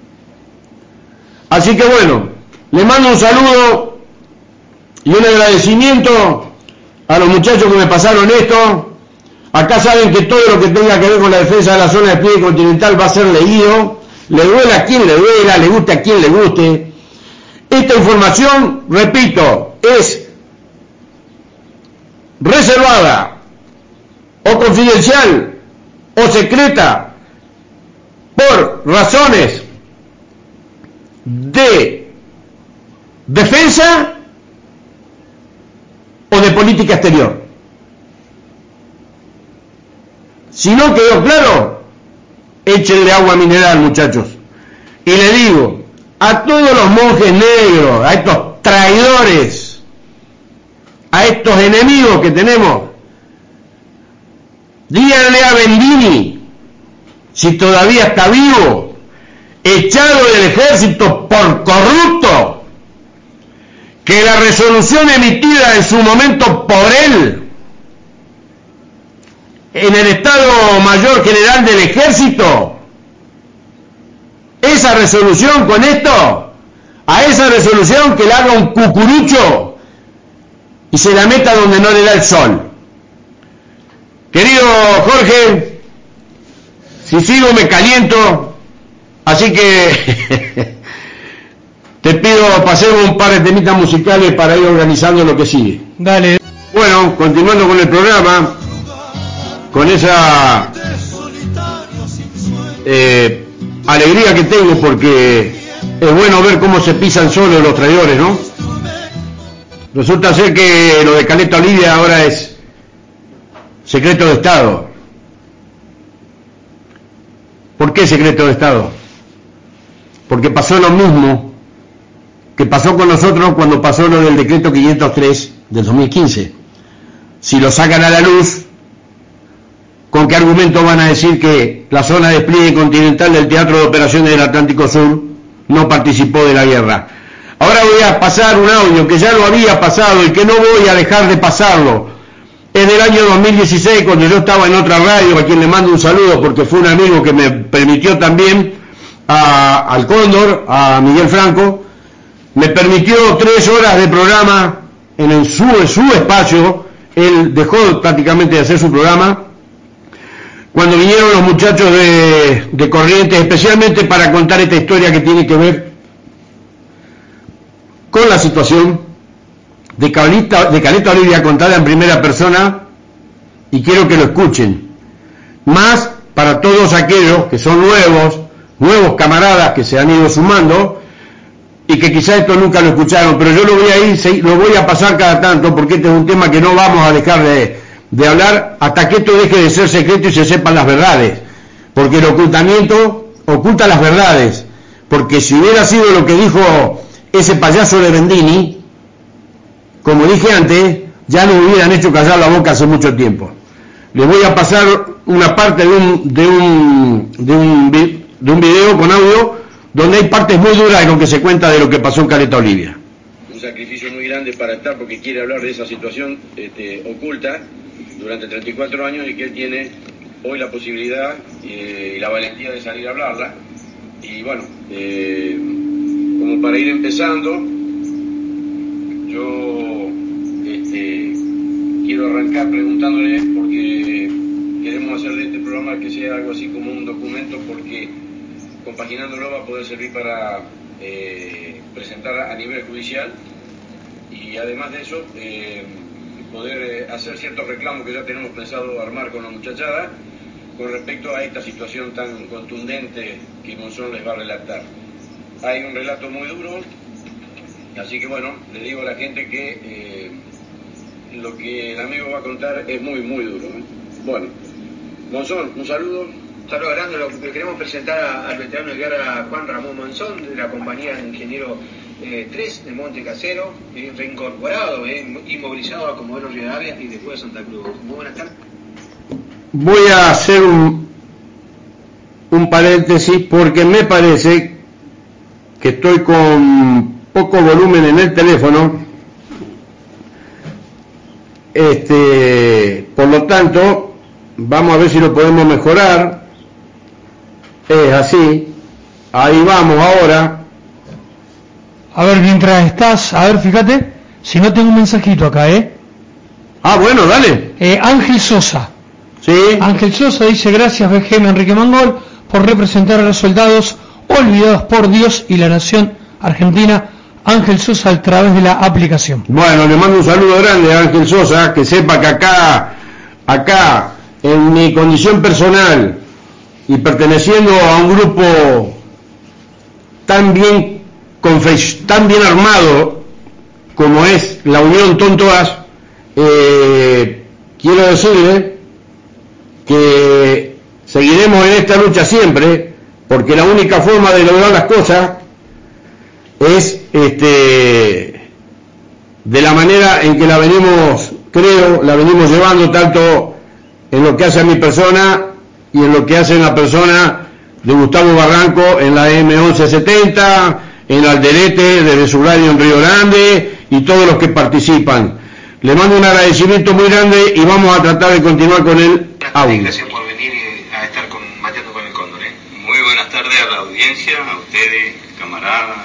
Así que bueno, le mando un saludo y un agradecimiento a los muchachos que me pasaron esto. Acá saben que todo lo que tenga que ver con la defensa de la zona de pliegue continental va a ser leído. Le duela a quien le duela, le guste a quien le guste. Esta información, repito, es reservada o confidencial o secreta por razones de defensa o de política exterior. Si no quedó claro, échenle agua mineral, muchachos. Y le digo, a todos los monjes negros, a estos traidores, a estos enemigos que tenemos. Díganle a Bendini, si todavía está vivo, echado del ejército por corrupto, que la resolución emitida en su momento por él, en el Estado Mayor General del Ejército, esa resolución con esto, a esa resolución que le haga un cucurucho y se la meta donde no le da el sol. Querido Jorge, si sigo me caliento, así que te pido pasemos un par de temitas musicales para ir organizando lo que sigue. Dale. Bueno, continuando con el programa, con esa eh, alegría que tengo porque es bueno ver cómo se pisan solos los traidores, ¿no? Resulta ser que lo de Caleta Olivia ahora es secreto de Estado. ¿Por qué secreto de Estado? Porque pasó lo mismo que pasó con nosotros cuando pasó lo del decreto 503 del 2015. Si lo sacan a la luz, ¿con qué argumento van a decir que la zona de despliegue continental del Teatro de Operaciones del Atlántico Sur no participó de la guerra? Ahora voy a pasar un audio que ya lo había pasado y que no voy a dejar de pasarlo. Es del año 2016 cuando yo estaba en otra radio, a quien le mando un saludo porque fue un amigo que me permitió también al Cóndor, a Miguel Franco, me permitió tres horas de programa en su, su espacio, él dejó prácticamente de hacer su programa, cuando vinieron los muchachos de, Corrientes, especialmente para contar esta historia que tiene que ver con la situación de Caleta Olivia contada en primera persona y quiero que lo escuchen. Más para todos aquellos que son nuevos, nuevos camaradas que se han ido sumando y que quizá esto nunca lo escucharon, pero yo lo voy a ir, lo voy a pasar cada tanto porque este es un tema que no vamos a dejar de, de hablar hasta que esto deje de ser secreto y se sepan las verdades, porque el ocultamiento oculta las verdades, porque si hubiera sido lo que dijo ese payaso de Bendini, como dije antes, ya nos hubieran hecho callar la boca hace mucho tiempo. Les voy a pasar una parte de un, de un, de un, video con audio donde hay partes muy duras de lo que se cuenta de lo que pasó en Caleta Olivia. Mi sacrificio muy grande para estar porque quiere hablar de esa situación este, oculta durante 34 años y que él tiene hoy la posibilidad eh, y la valentía de salir a hablarla. Y bueno, eh, como para ir empezando, yo este, quiero arrancar preguntándole, porque queremos hacer de este programa que sea algo así como un documento, porque compaginándolo va a poder servir para eh, presentar a nivel judicial y además de eso poder hacer ciertos reclamos que ya tenemos pensado armar con la muchachada con respecto a esta situación tan contundente que Monzón les va a relatar. Hay un relato muy duro, así que bueno, le digo a la gente que eh, lo que el amigo va a contar es muy, muy duro. ¿eh? Bueno, Monzón, un saludo. Un saludo grande, lo que queremos presentar al veterano de guerra Juan Ramón Monzón, de la compañía de Ingeniero 3 eh, de Monte Casero, reincorporado, inmovilizado a Comodoro Rivadavia y después de Santa Cruz. Muy buenas tardes voy a hacer un, un paréntesis porque me parece que estoy con poco volumen en el teléfono. Este, por lo tanto, vamos a ver si lo podemos mejorar. Es así. Ahí vamos ahora. A ver, mientras estás, a ver, fíjate, si no tengo un mensajito acá, ¿eh? Ah, bueno, dale. Eh, Ángel Sosa. Ángel Sosa dice gracias BGM Enrique Mangol por representar a los soldados olvidados por Dios y la nación argentina. Ángel Sosa a través de la aplicación. Bueno, le mando un saludo grande a Ángel Sosa, que sepa que acá, acá, en mi condición personal y perteneciendo a un grupo tan bien, tan bien armado como es la Unión Tontoas, eh, quiero decirle que seguiremos en esta lucha siempre, porque la única forma de lograr las cosas es este, de la manera en que la venimos, creo, la venimos llevando tanto en lo que hace a mi persona y en lo que hace en la persona de Gustavo Barranco en la M1170, en Alderete, de Vesulario en Río Grande y todos los que participan. Le mando un agradecimiento muy grande y vamos a tratar de continuar con el audio. Gracias por venir a estar con, mateando con el cóndor. ¿eh? Muy buenas tardes a la audiencia, a ustedes, camaradas,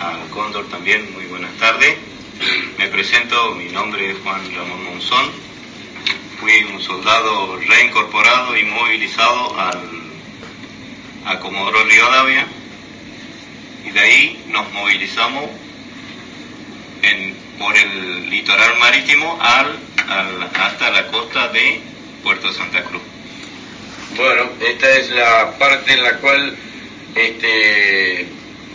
al cóndor también, muy buenas tardes. Me presento, mi nombre es Juan Ramón Monzón. Fui un soldado reincorporado y movilizado al, a Comodoro Rivadavia y de ahí nos movilizamos por el litoral marítimo hasta la costa de Puerto Santa Cruz. Bueno, esta es la parte en la cual este,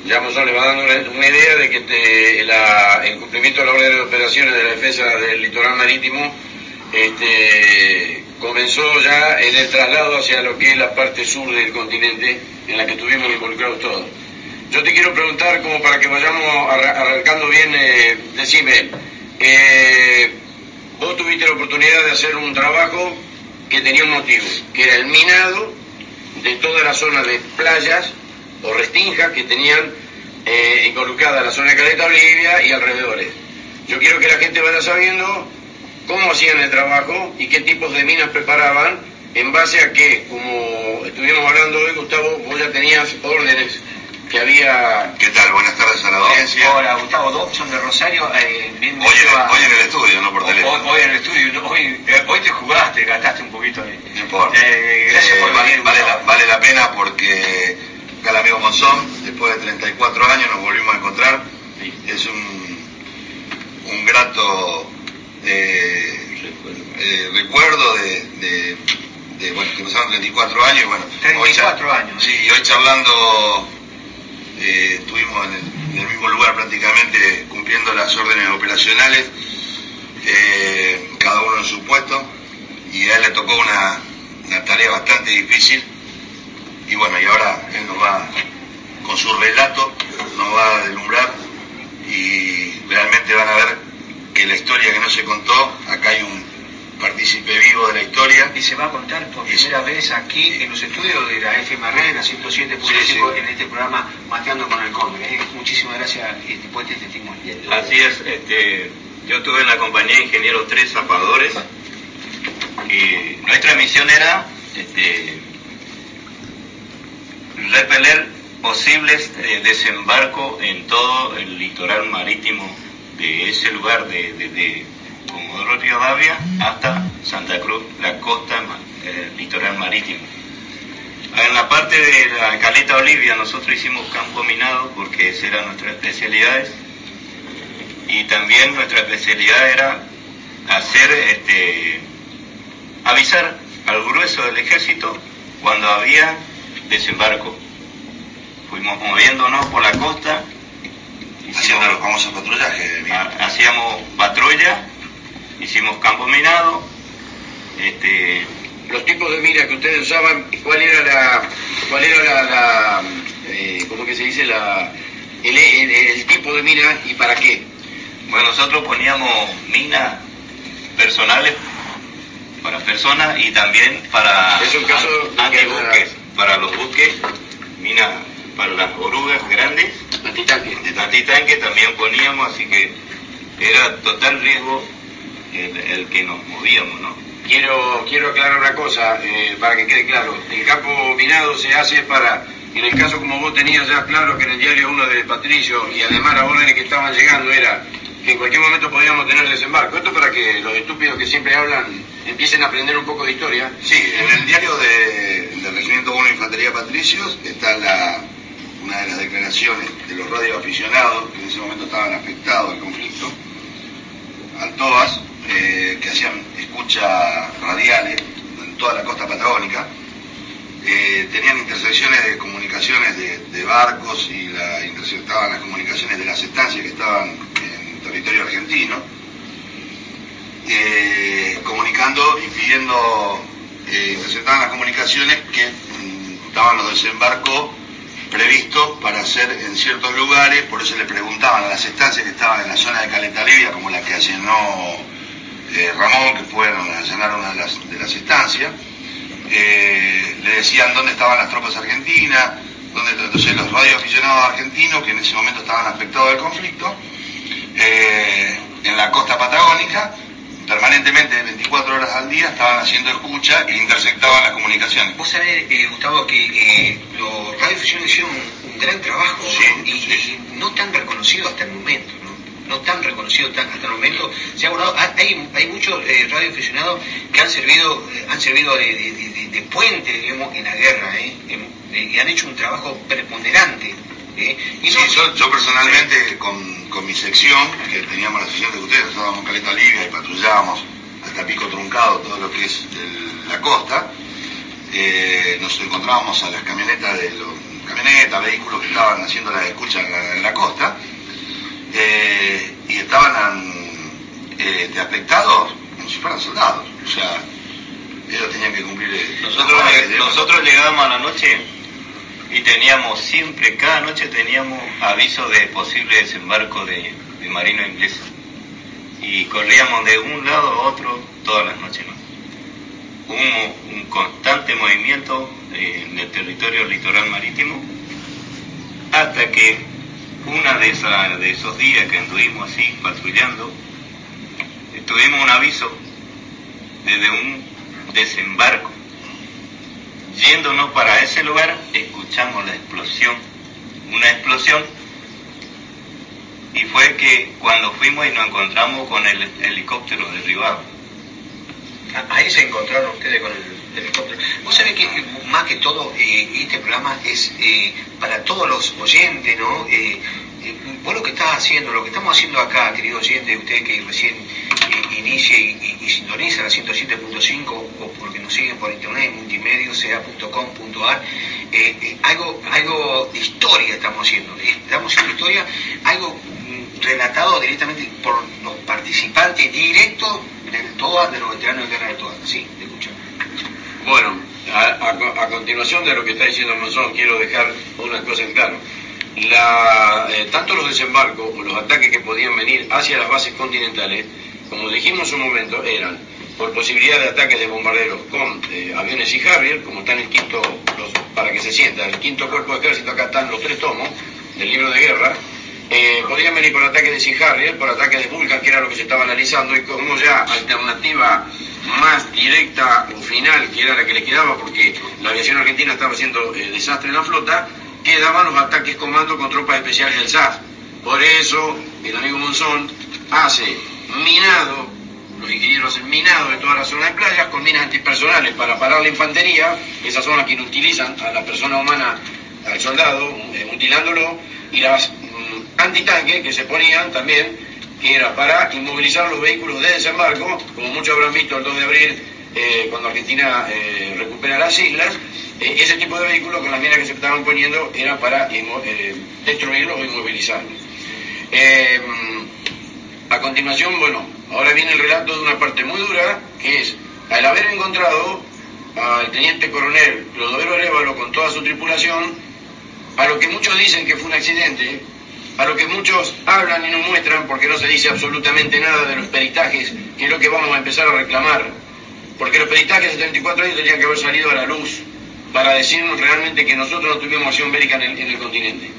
ya Monzón le va dando una, idea de que este, el cumplimiento de la orden de operaciones de la defensa del litoral marítimo este, comenzó ya en el traslado hacia lo que es la parte sur del continente en la que estuvimos involucrados todos. Yo te quiero preguntar, como para que vayamos arrancando bien, eh, decime, eh, vos tuviste la oportunidad de hacer un trabajo que tenía un motivo, que era el minado de toda la zona de playas o restinjas que tenían eh, la zona de Caleta Olivia y alrededores. Yo quiero que la gente vaya sabiendo cómo hacían el trabajo y qué tipos de minas preparaban en base a que, como estuvimos hablando hoy, Gustavo, vos ya tenías órdenes que había... ¿Qué tal? Buenas tardes a la audiencia. Hola, Gustavo Dobson de Rosario. Eh, hoy, en, hoy, en, el estudio, no por teléfono. Hoy, en el estudio, hoy, eh, hoy te jugaste, gastaste un poquito ahí. No importa. Eh, gracias por eh, venir. Vale, la, vale la pena porque acá el amigo Monzón, después de 34 años, nos volvimos a encontrar. Es un, un grato recuerdo de, de, de, bueno, que pasaron 34 años. Bueno, 34 años. Sí, hoy charlando eh, estuvimos en el, mismo lugar prácticamente cumpliendo las órdenes operacionales, eh, cada uno en su puesto, y a él le tocó una, tarea bastante difícil, y bueno, y ahora él nos va, con su relato, nos va a deslumbrar, y realmente van a ver que la historia que no se contó, acá hay un partícipe vivo de la historia. Y se va a contar por primera vez aquí en los estudios de la FMR, la 107.5, en este programa Mateando con el Cóndor. ¿eh? Muchísimas gracias este, por este testimonio. Así es, este, yo tuve en la compañía de ingenieros tres zapadores y nuestra misión era este, repeler posibles eh, desembarcos en todo el litoral marítimo de ese lugar, de Comodoro Rivadavia hasta Santa Cruz, la costa eh, litoral marítimo. En la parte de la Caleta Olivia nosotros hicimos campo minado porque esa era nuestra especialidad y también nuestra especialidad era hacer este, avisar al grueso del ejército cuando había desembarco. Fuimos moviéndonos por la costa. Haciendo los famosos patrullajes. Hacíamos patrulla, hicimos campo minado. Este, los tipos de mira que ustedes usaban, ¿cuál era la, cuál era la, la eh, ¿cómo que se dice? La, el, el, tipo de mina y para qué? Bueno, nosotros poníamos minas personales para personas y también para es un caso antibuques, para los buques, minas para las orugas grandes, antitanque. antitanque también poníamos, así que era total riesgo el, el que nos movíamos, ¿no? Quiero, quiero aclarar una cosa, eh, para que quede claro. El campo minado se hace para, en el caso como vos tenías ya claro que en el diario uno de Patricio y además las órdenes que estaban llegando era que en cualquier momento podíamos tener desembarco. Esto para que los estúpidos que siempre hablan empiecen a aprender un poco de historia. Sí, en el diario de, del Regimiento 1 de Infantería Patricios está la, una de las declaraciones de los radioaficionados que en ese momento estaban afectados al conflicto, Altoas, eh, que hacían escucha radiales en toda la costa patagónica. Eh, tenían intersecciones de comunicaciones de, de barcos y la, interceptaban las comunicaciones de las estancias que estaban en territorio argentino, eh, comunicando y pidiendo, eh, interceptaban las comunicaciones que mm, estaban los desembarcos previstos para hacer en ciertos lugares, por eso le preguntaban a las estancias que estaban en la zona de Caleta Libia, como la que allanó eh, Ramón, que fueron a allanar una de las, de las estancias, eh, le decían dónde estaban las tropas argentinas, dónde, entonces los radioaficionados argentinos, que en ese momento estaban afectados del conflicto, eh, en la costa patagónica, permanentemente 24 horas al día estaban haciendo escucha e interceptaban las comunicaciones. Vos sabés, eh, Gustavo, que eh, los radioaficionados hicieron un, un, gran trabajo sí, ¿no? Y, sí. y, no tan reconocido hasta el momento, ¿no? No tan reconocido tan, hasta el momento. Se ha abordado, hay, hay muchos eh, radioaficionados que han servido, eh, han servido de, de, de, de, puente, digamos, en la guerra, ¿eh? y han hecho un trabajo preponderante. ¿Eh? Y sí, yo, yo, personalmente con, con, mi sección, que teníamos la sección de ustedes, estábamos en Caleta Libia y patrullábamos hasta Pico Truncado todo lo que es el, la costa, eh, nos encontrábamos a las camionetas de los camionetas, vehículos que estaban haciendo la escucha en la, en la costa, eh, y estaban eh, afectados como si fueran soldados, o sea, ellos tenían que cumplir. Nosotros, nosotros llegábamos a la noche y teníamos siempre, cada noche teníamos aviso de posible desembarco de, de marino inglés. Y corríamos de un lado a otro todas las noches. ¿no? Un, un, constante movimiento eh, en el territorio litoral marítimo hasta que una de, de esos días que anduvimos así patrullando, tuvimos un aviso desde un desembarco yéndonos para ese lugar, escuchamos la explosión, una explosión, y fue que cuando fuimos y nos encontramos con el helicóptero derribado. Ahí se encontraron ustedes con el helicóptero. Vos sabés que más que todo eh, este programa es eh, para todos los oyentes, ¿no? Eh, vos lo que estás haciendo, lo que estamos haciendo acá, querido oyente, usted que recién eh, inicia y, y, y, sintoniza la 107.5 o porque nos siguen por internet, multimedio, sea.com.ar, eh, eh, algo, algo de historia estamos haciendo. Estamos haciendo historia, algo mm, relatado directamente por los participantes directos del TOA, de los veteranos de guerra del TOA. Sí, te escucho. Bueno, a, a, continuación de lo que está diciendo Monzón, quiero dejar unas cosas en claro la, eh, tanto los desembarcos o los ataques que podían venir hacia las bases continentales, como dijimos un momento, eran por posibilidad de ataques de bombarderos con eh, aviones y Harrier, como está en el quinto, para que se sienta, el quinto cuerpo de ejército, acá están los tres tomos del libro de guerra, eh, podrían venir por ataques de Sea Harrier, por ataques de Vulcan, que era lo que se estaba analizando, y como ya alternativa más directa o final, que era la que le quedaba, porque la aviación argentina estaba haciendo eh, desastre en la flota, quedaban los ataques comando con tropas especiales del SAS. Por eso el amigo Monzón hace minado los ingenieros hacen minado de toda la zona de playas con minas antipersonales para parar la infantería, esas son las que inutilizan a la persona humana, al soldado, eh, mutilándolo, y las mm, antitanques que se ponían también, que era para inmovilizar los vehículos de desembarco, como muchos habrán visto el 2 de abril, eh, cuando Argentina eh, recupera las islas, ese tipo de vehículos con las minas que se estaban poniendo era para destruirlos o inmovilizarlos. a continuación, bueno, Ahora viene el relato de una parte muy dura, que es, al haber encontrado al teniente coronel Clodovero Arevalo con toda su tripulación, a lo que muchos dicen que fue un accidente, a lo que muchos hablan y no muestran porque no se dice absolutamente nada de los peritajes, que es lo que vamos a empezar a reclamar, porque los peritajes de 74 años tendrían que haber salido a la luz para decirnos realmente que nosotros no tuvimos acción bélica en el, continente.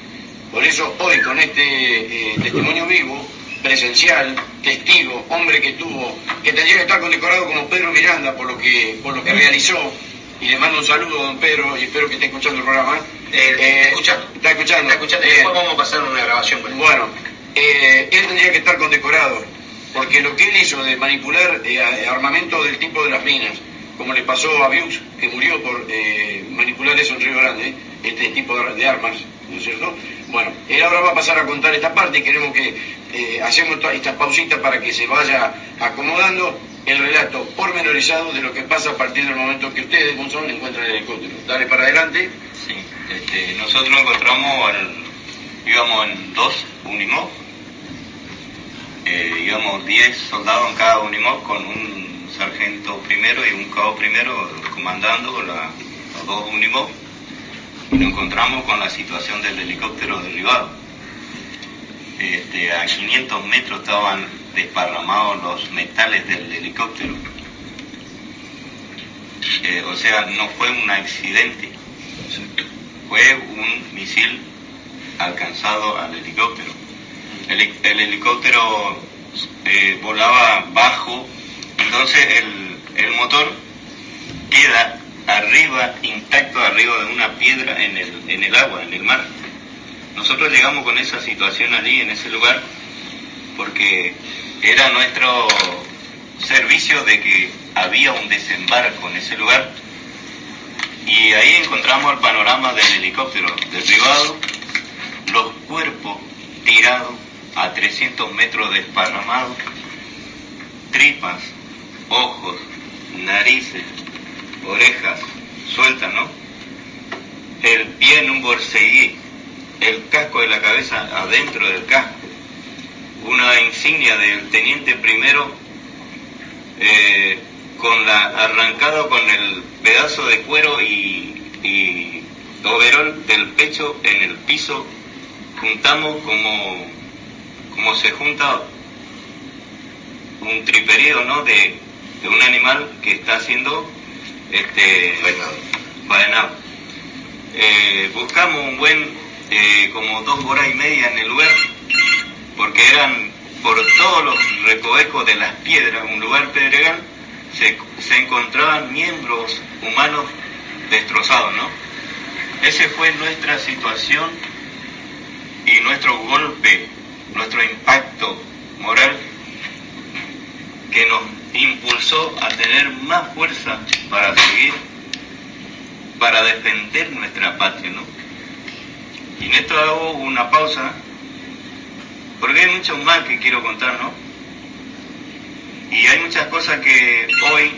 Por eso hoy con este eh, testimonio vivo, presencial, testigo, hombre que tuvo, que tendría que estar condecorado como Pedro Miranda por lo que, por lo que realizó, y le mando un saludo a don Pedro y espero que esté escuchando el programa. Eh, eh, escuchando. Está escuchando. Está escuchando. Después vamos a pasar una grabación. Bueno, eh, él tendría que estar condecorado, porque lo que él hizo de manipular armamento del tipo de las minas, como le pasó a Bius, que murió por manipular eso en Río Grande, este tipo de armas, ¿no es cierto? Bueno, él ahora va a pasar a contar esta parte y queremos que eh, hacemos estas pausitas para que se vaya acomodando el relato pormenorizado de lo que pasa a partir del momento que ustedes, Monzón, encuentran el helicóptero. Dale para adelante. Sí, este, nosotros encontramos, íbamos en dos Unimog, eh, íbamos 10 soldados en cada Unimog con un sargento primero y un cabo primero comandando los dos Unimog y nos encontramos con la situación del helicóptero derribado. Este, a 500 metros estaban desparramados los metales del helicóptero. Eh, o sea, no fue un accidente, fue un misil alcanzado al helicóptero. El, helicóptero eh, volaba bajo, entonces el, el motor queda arriba, intacto arriba de una piedra en el, en el agua, en el mar. Nosotros llegamos con esa situación allí, en ese lugar, porque era nuestro servicio de que había un desembarco en ese lugar y ahí encontramos el panorama del helicóptero derribado, los cuerpos tirados a 300 metros desparramados, tripas, ojos, narices, orejas sueltas, ¿no? El pie en un borseguí, el casco de la cabeza adentro del casco, una insignia del teniente primero eh, con la arrancado con el pedazo de cuero y, y overol del pecho en el piso, juntamos como, como se junta un triperío, ¿no? De, de un animal que está haciendo este, faenado. Eh, buscamos un buen, eh, como dos horas y media en el lugar, porque eran por todos los recovecos de las piedras, un lugar pedregal, se, se encontraban miembros humanos destrozados, ¿no? Ese fue nuestra situación y nuestro golpe, nuestro impacto moral que nos impulsó a tener más fuerza para seguir, para defender nuestra patria, ¿no? Y en esto hago una pausa, porque hay mucho más que quiero contar, ¿no? Y hay muchas cosas que hoy,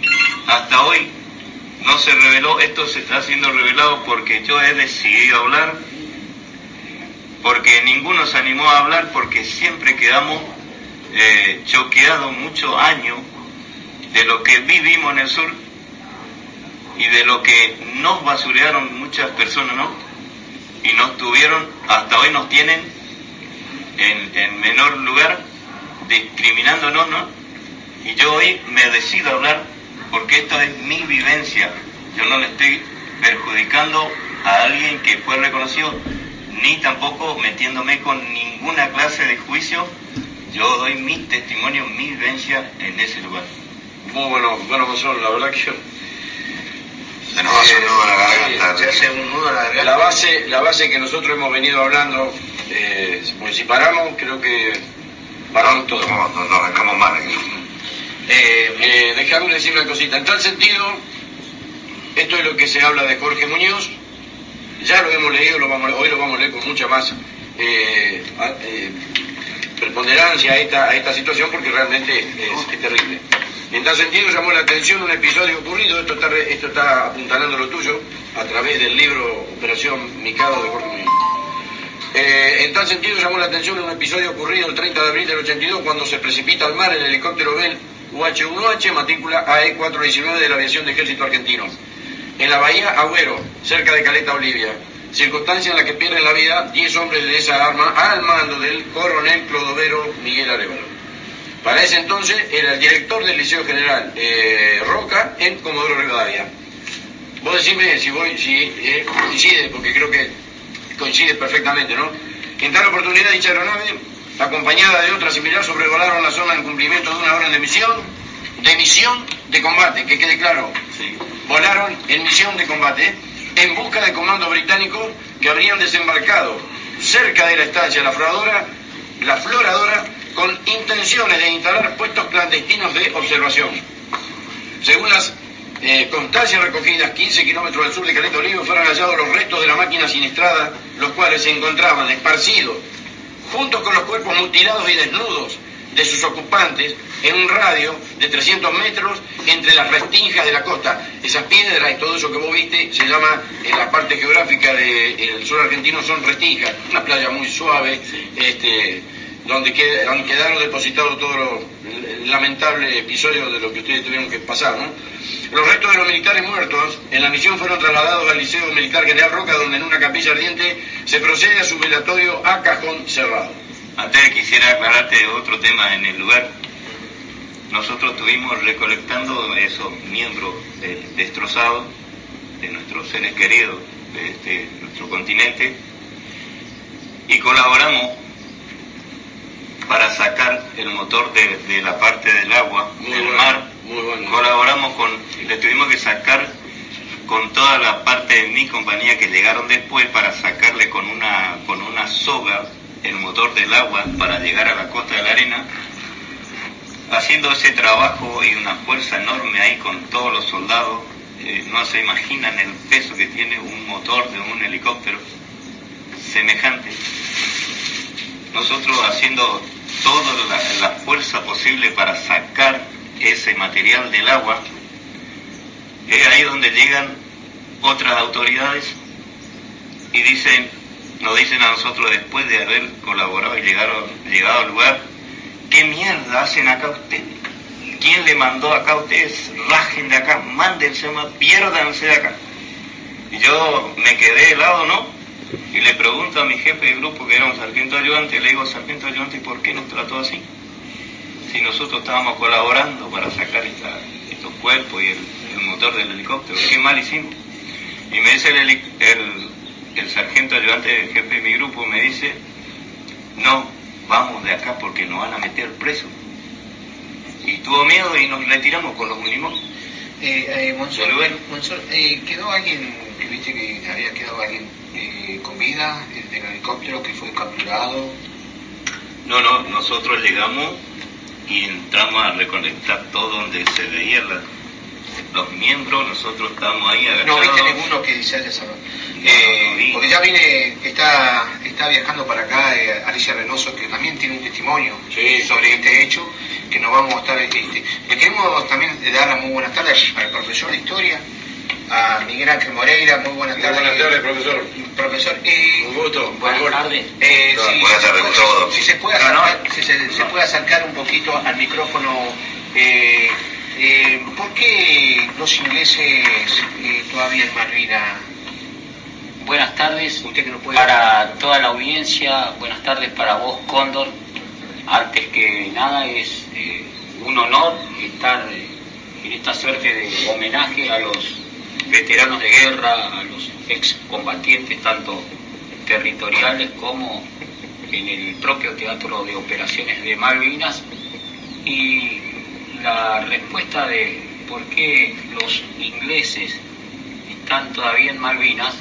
hasta hoy, no se reveló, esto se está siendo revelado porque yo he decidido hablar, porque ninguno se animó a hablar, porque siempre quedamos eh, choqueados muchos años de lo que vivimos en el sur y de lo que nos basurearon muchas personas, ¿no? Y nos tuvieron, hasta hoy nos tienen en, menor lugar, discriminándonos, ¿no? Y yo hoy me decido hablar porque esto es mi vivencia. Yo no le estoy perjudicando a alguien que fue reconocido, ni tampoco metiéndome con ninguna clase de juicio. Yo doy mi testimonio, mi vivencia en ese lugar. Muy bueno, bueno, Monzón, la verdad que yo... Se nos hace un nudo a la garganta. Se hace un nudo a la garganta. La base, la base que nosotros hemos venido hablando, eh, pues si paramos, creo que paramos todos. No, no, no, arrancamos mal aquí. Eh, eh, déjame decir una cosita. En tal sentido, esto es lo que se habla de Jorge Muñoz. Ya lo hemos leído, lo vamos, hoy lo vamos a leer con mucha más eh, eh, preponderancia a esta, a esta situación porque realmente es, es terrible. En tal sentido llamó la atención un episodio ocurrido, esto está, apuntalando lo tuyo, a través del libro Operación Mikado de Muñoz. Eh, en tal sentido llamó la atención un episodio ocurrido el 30 de abril del 82 cuando se precipita al mar el helicóptero Bell UH-1H matrícula AE419 de la aviación de ejército argentino. En la bahía Agüero, cerca de Caleta, Bolivia. Circunstancia en la que pierden la vida 10 hombres de esa arma al mando del coronel Clodovero Miguel Arevalo. Para ese entonces era el director del Liceo General eh, Roca en Comodoro Rivadavia. Vos decime si voy, si eh, coincide, porque creo que coincide perfectamente, ¿no? En tal oportunidad dicha aeronave, acompañada de otra similar, sobrevolaron la zona en cumplimiento de una orden de misión, de misión de combate, que quede claro. Volaron en misión de combate en busca de comandos británicos que habrían desembarcado cerca de la estancia La Floradora, la Floradora con intenciones de instalar puestos clandestinos de observación. Según las eh, constancias recogidas 15 kilómetros al sur de Caleta Olivo, fueron hallados los restos de la máquina siniestrada, los cuales se encontraban esparcidos, junto con los cuerpos mutilados y desnudos de sus ocupantes, en un radio de 300 metros entre las restingas de la costa. Esas piedras y todo eso que vos viste se llama, en la parte geográfica del sur argentino, son restingas, una playa muy suave, este, donde, qued- donde quedaron depositados todos los el lamentable episodio de lo que ustedes tuvieron que pasar, ¿no? Los restos de los militares muertos en la misión fueron trasladados al Liceo Militar General Roca, donde en una capilla ardiente se procede a su velatorio a cajón cerrado. Antes quisiera aclararte otro tema en el lugar. Nosotros estuvimos recolectando esos miembros destrozados de nuestros seres queridos de este, nuestro continente y colaboramos para sacar el motor de, de la parte del agua, Muy del bueno, mar. muy bueno. Colaboramos con, le tuvimos que sacar con toda la parte de mi compañía que llegaron después para sacarle con una, con una soga el motor del agua para llegar a la costa de la arena, haciendo ese trabajo y una fuerza enorme ahí con todos los soldados. Eh, no se imaginan el peso que tiene un motor de un helicóptero semejante. Nosotros haciendo toda la, fuerza posible para sacar ese material del agua, es ahí donde llegan otras autoridades y dicen, nos dicen a nosotros después de haber colaborado y llegaron, llegado al lugar, ¿qué mierda hacen acá ustedes? ¿Quién le mandó acá a ustedes? Rajen de acá, mándense más, piérdanse de acá. Y yo me quedé helado, ¿no? Y le pregunto a mi jefe de grupo, que era un sargento ayudante, le digo, sargento ayudante, ¿por qué nos trató así? Si nosotros estábamos colaborando para sacar estos cuerpos y el, motor del helicóptero, ¿qué mal hicimos? Y me dice el, el sargento ayudante, el jefe de mi grupo, me dice, no, vamos de acá porque nos van a meter preso. Y tuvo miedo y nos retiramos con los unimos. Eh, eh. Monzón, eh, ¿quedó alguien, que viste que había quedado alguien eh, con vida el del helicóptero que fue capturado? No, no, nosotros llegamos y entramos a recolectar todo donde se veían los miembros, nosotros estábamos ahí No agachados. viste ninguno que se haya salvado. Eh, porque ya viene, está, está viajando para acá eh, Alicia Reynoso, que también tiene un testimonio Sí. sobre este hecho, que nos vamos a estar, este, le queremos también dar las muy buenas tardes al profesor de historia, a Miguel Ángel Moreira, muy buenas Muy tardes. buenas tardes, profesor. Profesor, eh, Un gusto. Buenas tardes. Eh, Buenas si, tardes a puede- todos. si se puede No, no. acercar, si se, se puede acercar un poquito al micrófono, eh, eh, ¿por qué los ingleses todavía en Malvina? Buenas tardes Usted que no puede- para toda la audiencia, buenas tardes para vos, Cóndor. Antes que nada es eh, un honor estar eh, en esta suerte de homenaje a los veteranos de guerra, a los excombatientes tanto territoriales como en el propio Teatro de Operaciones de Malvinas y la respuesta de por qué los ingleses están todavía en Malvinas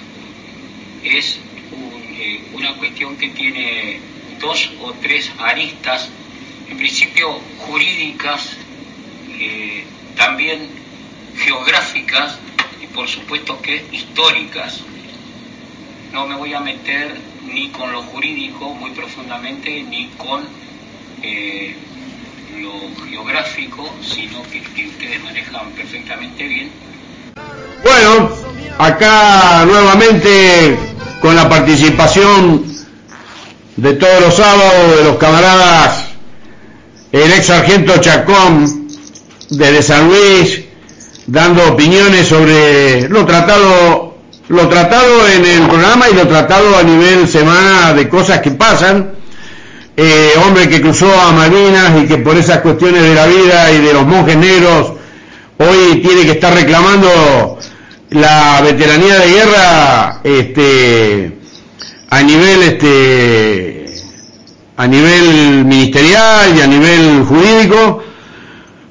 es eh, una cuestión que tiene dos o tres aristas, en principio jurídicas, eh, también geográficas y por supuesto que históricas. No me voy a meter ni con lo jurídico muy profundamente, ni con eh, lo geográfico, sino que, que ustedes manejan perfectamente bien. Bueno, acá nuevamente con la participación de todos los sábados de los camaradas, el ex sargento Chacón desde San Luis, dando opiniones sobre lo tratado, lo tratado en el programa y lo tratado a nivel semana de cosas que pasan. Eh, hombre que cruzó a Malvinas y que por esas cuestiones de la vida y de los monjes negros hoy tiene que estar reclamando la veteranía de guerra este a nivel este a nivel ministerial y a nivel jurídico.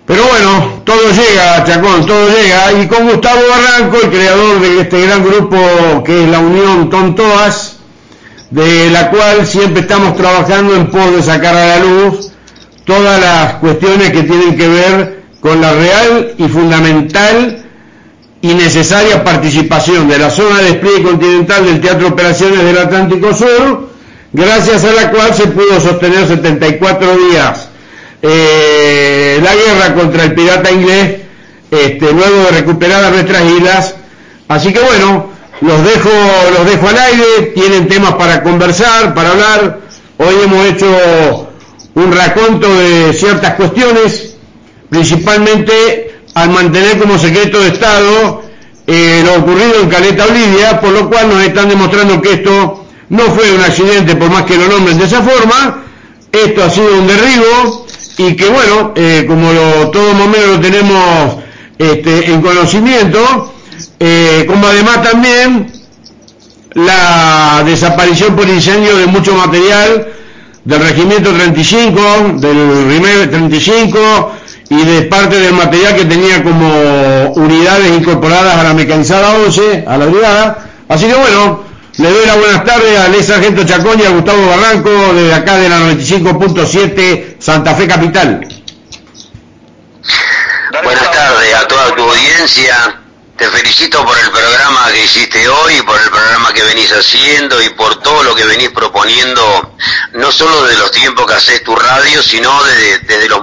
Pero bueno todo llega Chacón todo llega. Y con Gustavo Barranco el creador de este gran grupo que es la Unión Tontoas de la cual siempre estamos trabajando en pos de sacar a la luz todas las cuestiones que tienen que ver con la real y fundamental y necesaria participación de la zona de despliegue continental del Teatro Operaciones del Atlántico Sur, gracias a la cual se pudo sostener 74 días eh, la guerra contra el pirata inglés, este, luego de recuperar nuestras islas. Así que bueno, los dejo, los dejo al aire, tienen temas para conversar, para hablar. Hoy hemos hecho un raconto de ciertas cuestiones, principalmente al mantener como secreto de Estado eh, lo ocurrido en Caleta Olivia, por lo cual nos están demostrando que esto no fue un accidente, por más que lo nombren de esa forma, esto ha sido un derribo y que bueno, eh, como lo, todo momento lo tenemos este, en conocimiento, eh, como además también la desaparición por incendio de mucho material del Regimiento 35, del RIMER 35, y de parte del material que tenía como unidades incorporadas a la mecanizada 11, a la brigada. Así que bueno, le doy la buenas tardes al ex sargento Chacón y a Gustavo Barranco desde acá de la 95.7 Santa Fe Capital. Buenas tardes a toda tu audiencia. Te felicito por el programa que hiciste hoy, por el programa que venís haciendo y por todo lo que venís proponiendo, no solo de los tiempos que haces tu radio, sino desde, los,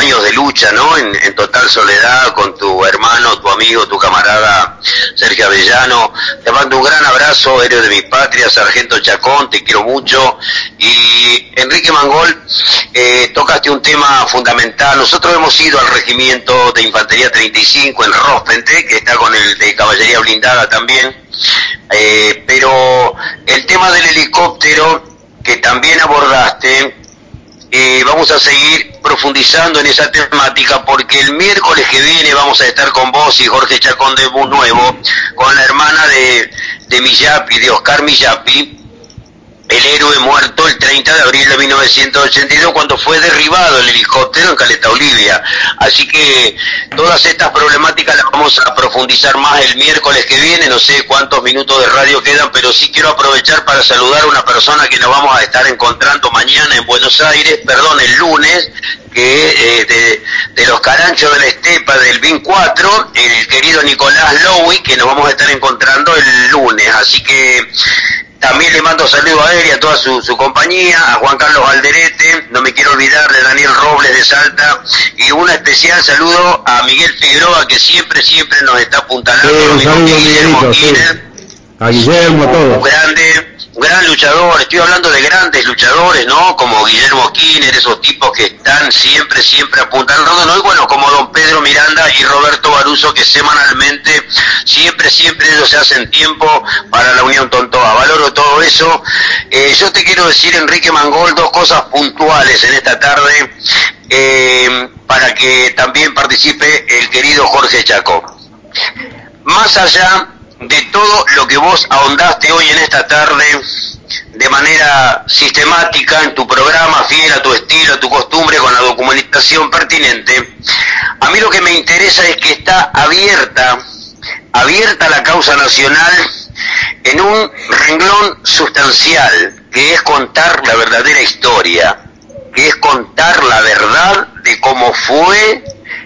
años de lucha, ¿no? En, total soledad con tu hermano, tu amigo, tu camarada Sergio Avellano. Te mando un gran abrazo, héroe de mi patria, Sargento Chacón, te quiero mucho. Y Enrique Mangol, eh, tocaste un tema fundamental. Nosotros hemos ido al regimiento de Infantería 35 en Rospente, que está con de caballería blindada también, eh, pero el tema del helicóptero que también abordaste, eh, vamos a seguir profundizando en esa temática porque el miércoles que viene vamos a estar con vos y Jorge Chacón de Bus Nuevo, con la hermana de, de Millapi, de Oscar Millapi, el héroe muerto el 30 de abril de 1982 cuando fue derribado el helicóptero en Caleta Olivia. Así que todas estas problemáticas las vamos a profundizar más el miércoles que viene, no sé cuántos minutos de radio quedan, pero sí quiero aprovechar para saludar a una persona que nos vamos a estar encontrando mañana en Buenos Aires, perdón, el lunes, que eh, de, de, los caranchos de la estepa del BIN 4, el querido Nicolás Lowy, que nos vamos a estar encontrando el lunes. Así que también le mando saludos a él y a toda su, compañía, a Juan Carlos Alderete, no me quiero olvidar de Daniel Robles de Salta, y un especial saludo a Miguel Figueroa, que siempre, siempre nos está apuntalando. Guillermo Guillermo. Un grande, un gran luchador, estoy hablando de grandes luchadores, ¿no? Como Guillermo Skinner, esos tipos que están siempre, siempre apuntando, ¿no? Y bueno, como don Pedro Miranda y Roberto Baruso, que semanalmente, siempre, siempre ellos se hacen tiempo para la Unión Tontoa. Valoro todo eso. Eh, yo te quiero decir, Enrique Mangol, dos cosas puntuales en esta tarde. Eh, para que también participe el querido Jorge Chacó. Más allá de todo lo que vos ahondaste hoy en esta tarde, de manera sistemática en tu programa, fiel a tu estilo, a tu costumbre, con la documentación pertinente, a mí lo que me interesa es que está abierta, abierta la causa nacional en un renglón sustancial, que es contar la verdadera historia, que es contar la verdad de cómo fue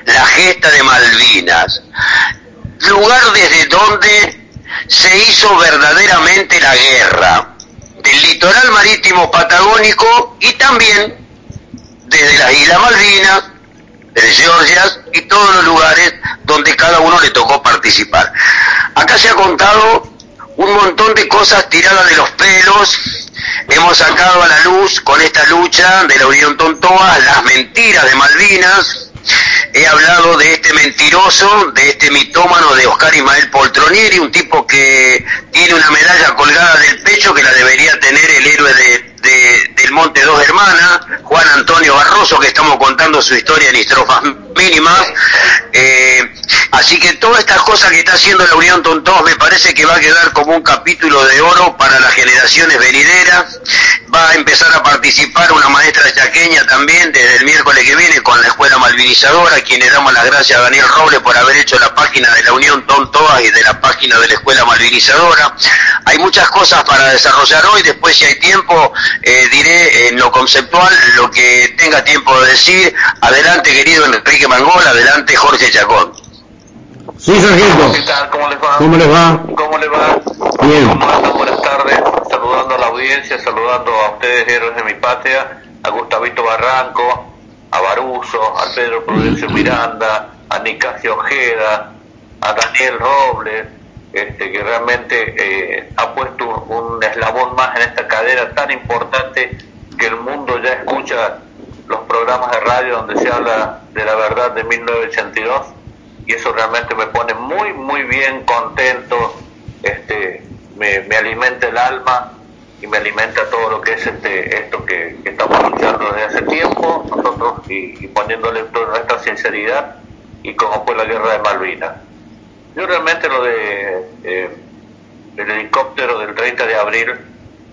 la gesta de Malvinas, lugar desde donde se hizo verdaderamente la guerra, del litoral marítimo patagónico y también desde las Islas Malvinas, desde Georgias y todos los lugares donde cada uno le tocó participar. Acá se ha contado un montón de cosas tiradas de los pelos, hemos sacado a la luz con esta lucha de la Unión Tontoa las mentiras de Malvinas, he hablado de este mentiroso, de este mitómano de Oscar Ismael Poltronieri, un tipo que tiene una medalla colgada del pecho que la debería tener el héroe de, del Monte Dos Hermanas, Juan Antonio Barroso, que estamos contando su historia en estrofas mínimas. Eh, así que todas estas cosas que está haciendo la Unión Tontos me parece que va a quedar como un capítulo de oro para las generaciones venideras. Va a empezar a participar una maestra chaqueña también desde el miércoles que viene con la Escuela Malvinizadora, a quien le damos las gracias a Daniel Robles por haber hecho la página de la Unión Tontoa y de la página de la Escuela Malvinizadora. Hay muchas cosas para desarrollar hoy, después si hay tiempo eh, diré en lo conceptual lo que tenga tiempo de decir. Adelante querido Enrique Mangol, adelante Jorge Chacón. Sí, sargento. ¿Qué tal? ¿Cómo les va? ¿Cómo les va? ¿Cómo les va? Bien. ¿Cómo andan? Buenas tardes. Saludando a la audiencia, saludando a ustedes, héroes de mi patria, a Gustavito Barranco, a Baruso, a Pedro Prudencio Miranda, a Nicasio Ojeda, a Daniel Robles, este, que realmente eh, ha puesto un eslabón más en esta cadera tan importante que el mundo ya escucha los programas de radio donde se habla de la verdad de 1982 y eso realmente me pone muy muy bien contento este me, me alimenta el alma y me alimenta todo lo que es este esto que, estamos luchando desde hace tiempo nosotros y, y poniéndole toda nuestra sinceridad y como fue la guerra de Malvinas. Yo realmente lo de eh, el helicóptero del 30 de abril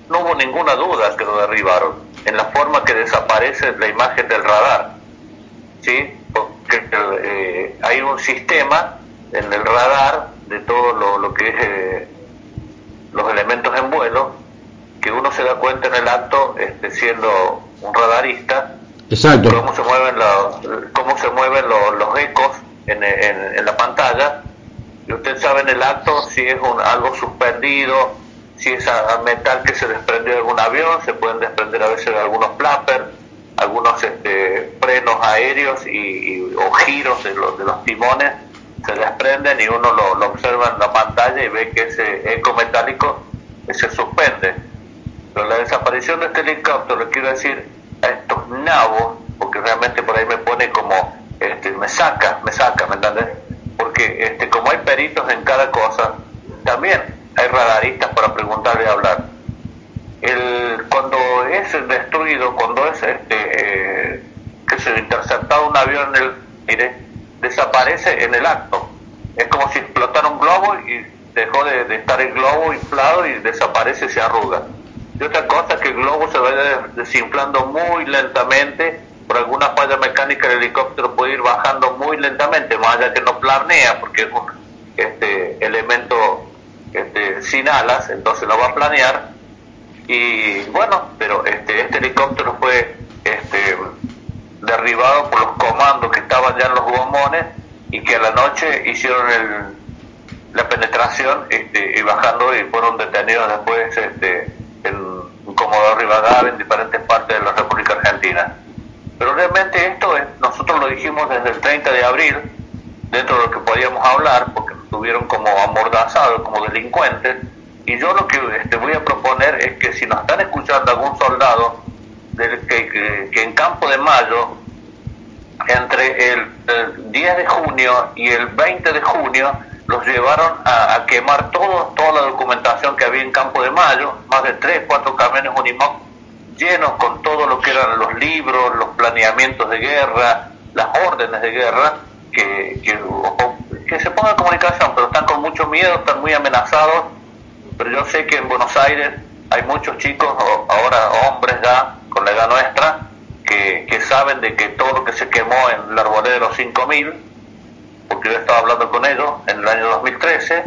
no hubo ninguna duda que lo derribaron. En la forma que desaparece la imagen del radar sí porque eh, hay un sistema en el radar de todo lo, lo que es eh, los elementos en vuelo que uno se da cuenta en el acto este, siendo un radarista Exacto. cómo se mueven los, cómo se mueven los, los ecos en, en, en la pantalla y usted sabe en el acto si es un, algo suspendido, si es a, metal que se desprendió de algún avión, se pueden desprender a veces de algunos flappers, algunos este, frenos aéreos y, o giros de los, de los timones se desprenden y uno lo, observa en la pantalla y ve que ese eco metálico se suspende. Pero la desaparición de este helicóptero, quiero decir a estos nabos, porque realmente por ahí me pone como, este, me saca, me saca, ¿me entiendes? porque este, como hay peritos en cada cosa, también hay radaristas para preguntar y hablar. El, cuando es destruido, cuando es este, que se interceptado un avión en el aire, desaparece en el acto. Es como si explotara un globo y dejó de, estar el globo inflado y desaparece, se arruga. Y otra cosa es que el globo se va desinflando muy lentamente por alguna falla mecánica el helicóptero puede ir bajando muy lentamente, más allá que no planea, porque es un este, elemento este, sin alas, entonces no va a planear. Y bueno, pero este, este helicóptero fue este, derribado por los comandos que estaban ya en los gomones y que a la noche hicieron el, la penetración este, y bajando y fueron detenidos después este, en Comodoro Rivadavia, en diferentes partes de la República Argentina. Pero realmente esto es, nosotros lo dijimos desde el 30 de abril, dentro de lo que podíamos hablar, porque nos tuvieron como amordazados, como delincuentes, y yo lo que este, voy a proponer es que si nos están escuchando algún soldado del, que, en Campo de Mayo, entre el, el, 10 de junio y el 20 de junio, los llevaron a, quemar todo, toda la documentación que había en Campo de Mayo, más de 3, 4 camiones Unimoc llenos con todo lo que eran los libros, los planeamientos de guerra, las órdenes de guerra, que, que, que se pongan en comunicación, pero están con mucho miedo, están muy amenazados. Pero yo sé que en Buenos Aires hay muchos chicos, ahora hombres ya, con la edad nuestra, que, que saben de que todo lo que se quemó en la arboleda de los 5000, porque yo estaba hablando con ellos en el año 2013,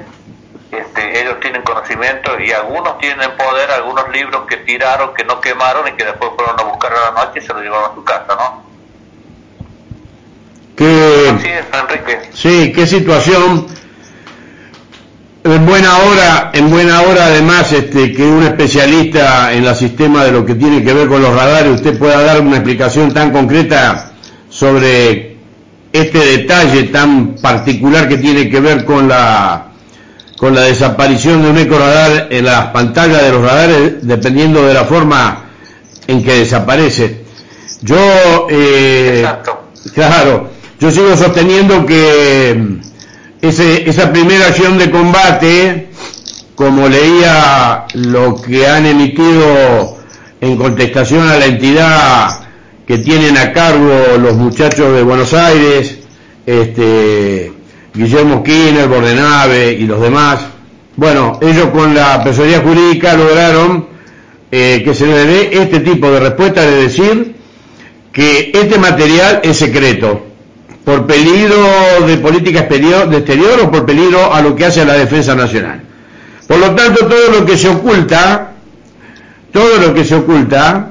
este, ellos tienen conocimiento y algunos tienen poder, algunos libros que tiraron, que no quemaron y que después fueron a buscar a la noche y se los llevaron a su casa, ¿no? ¿Qué, Sí, qué situación. En buena hora, en buena hora además, este, que un especialista en la sistema de lo que tiene que ver con los radares, usted pueda dar una explicación tan concreta sobre este detalle tan particular que tiene que ver con la con la desaparición de un ecoradar en las pantallas de los radares, dependiendo de la forma en que desaparece. Yo, eh, claro, yo sigo sosteniendo que ese, esa primera acción de combate, como leía lo que han emitido en contestación a la entidad que tienen a cargo los muchachos de Buenos Aires, este, Guillermo Kiner, Bordenave y los demás, bueno, ellos con la personalidad jurídica lograron eh, que se le dé este tipo de respuesta de decir que este material es secreto por peligro de política exterior, de exterior o por peligro a lo que hace la defensa nacional. Por lo tanto, todo lo que se oculta, todo lo que se oculta,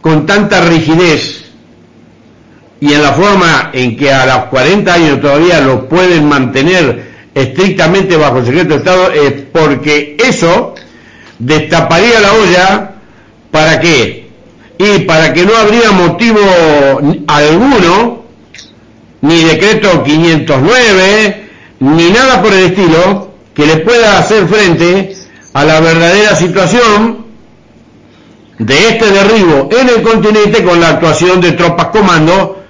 con tanta rigidez y en la forma en que a los 40 años todavía lo pueden mantener estrictamente bajo secreto de Estado, es porque eso destaparía la olla, ¿para qué? Y para que no habría motivo alguno ni decreto 509, ni nada por el estilo que le pueda hacer frente a la verdadera situación de este derribo en el continente con la actuación de tropas comando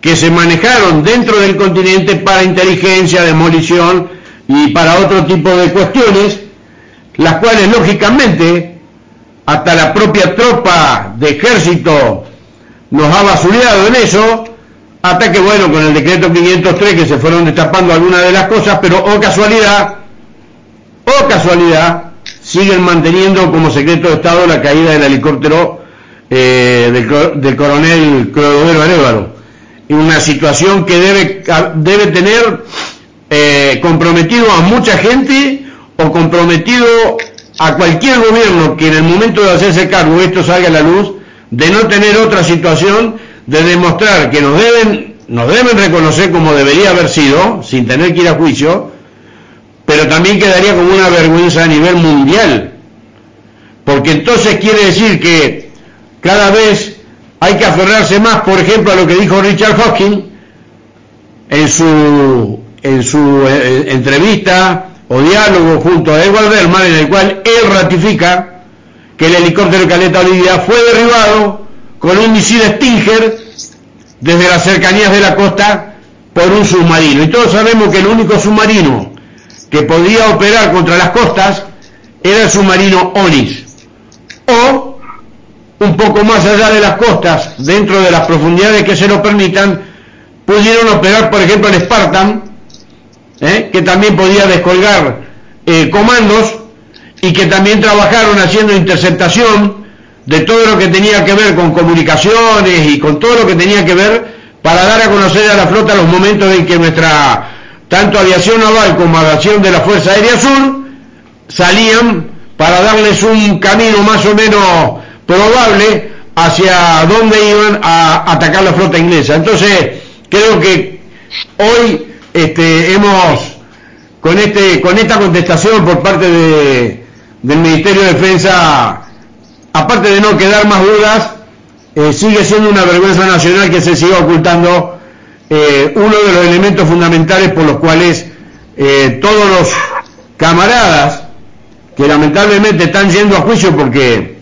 que se manejaron dentro del continente para inteligencia, demolición y para otro tipo de cuestiones, las cuales lógicamente hasta la propia tropa de ejército nos ha basureado en eso, hasta que bueno, con el decreto 503 que se fueron destapando algunas de las cosas, pero o oh casualidad, o oh casualidad, siguen manteniendo como secreto de Estado la caída del helicóptero eh, del, coronel Clodovero Arevalo. Una situación que debe, debe tener eh, comprometido a mucha gente o comprometido a cualquier gobierno que en el momento de hacerse cargo esto salga a la luz, de no tener otra situación de demostrar que nos deben, nos deben reconocer como debería haber sido, sin tener que ir a juicio, pero también quedaría como una vergüenza a nivel mundial. Porque entonces quiere decir que cada vez hay que aferrarse más, por ejemplo, a lo que dijo Richard Hawking en su, en su eh, entrevista o diálogo junto a Edward Berman, en el cual él ratifica que el helicóptero Caleta Olivia fue derribado con un misil Stinger desde las cercanías de la costa por un submarino. Y todos sabemos que el único submarino que podía operar contra las costas era el submarino Onis. O, un poco más allá de las costas, dentro de las profundidades que se lo permitan, pudieron operar, por ejemplo, el Spartan, ¿eh? que también podía descolgar eh, comandos y que también trabajaron haciendo interceptación de todo lo que tenía que ver con comunicaciones y con todo lo que tenía que ver para dar a conocer a la flota los momentos en que nuestra tanto aviación naval como aviación de la Fuerza Aérea Sur salían para darles un camino más o menos probable hacia dónde iban a atacar la flota inglesa. Entonces, creo que hoy este, hemos, con, este, con esta contestación por parte de, del Ministerio de Defensa, aparte de no quedar más dudas, eh, sigue siendo una vergüenza nacional que se siga ocultando eh, uno de los elementos fundamentales por los cuales eh, todos los camaradas que lamentablemente están yendo a juicio porque,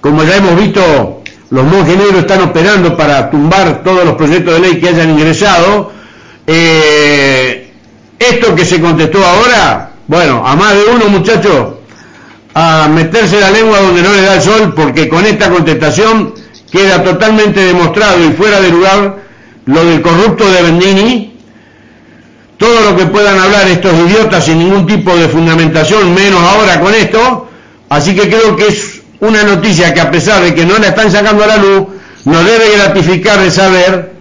como ya hemos visto, los monjes negros están operando para tumbar todos los proyectos de ley que hayan ingresado, esto que se contestó ahora, bueno, a más de uno muchachos, a meterse la lengua donde no le da el sol, porque con esta contestación queda totalmente demostrado y fuera de lugar lo del corrupto de Bendini, todo lo que puedan hablar estos idiotas sin ningún tipo de fundamentación, menos ahora con esto, así que creo que es una noticia que a pesar de que no la están sacando a la luz, nos debe gratificar de saber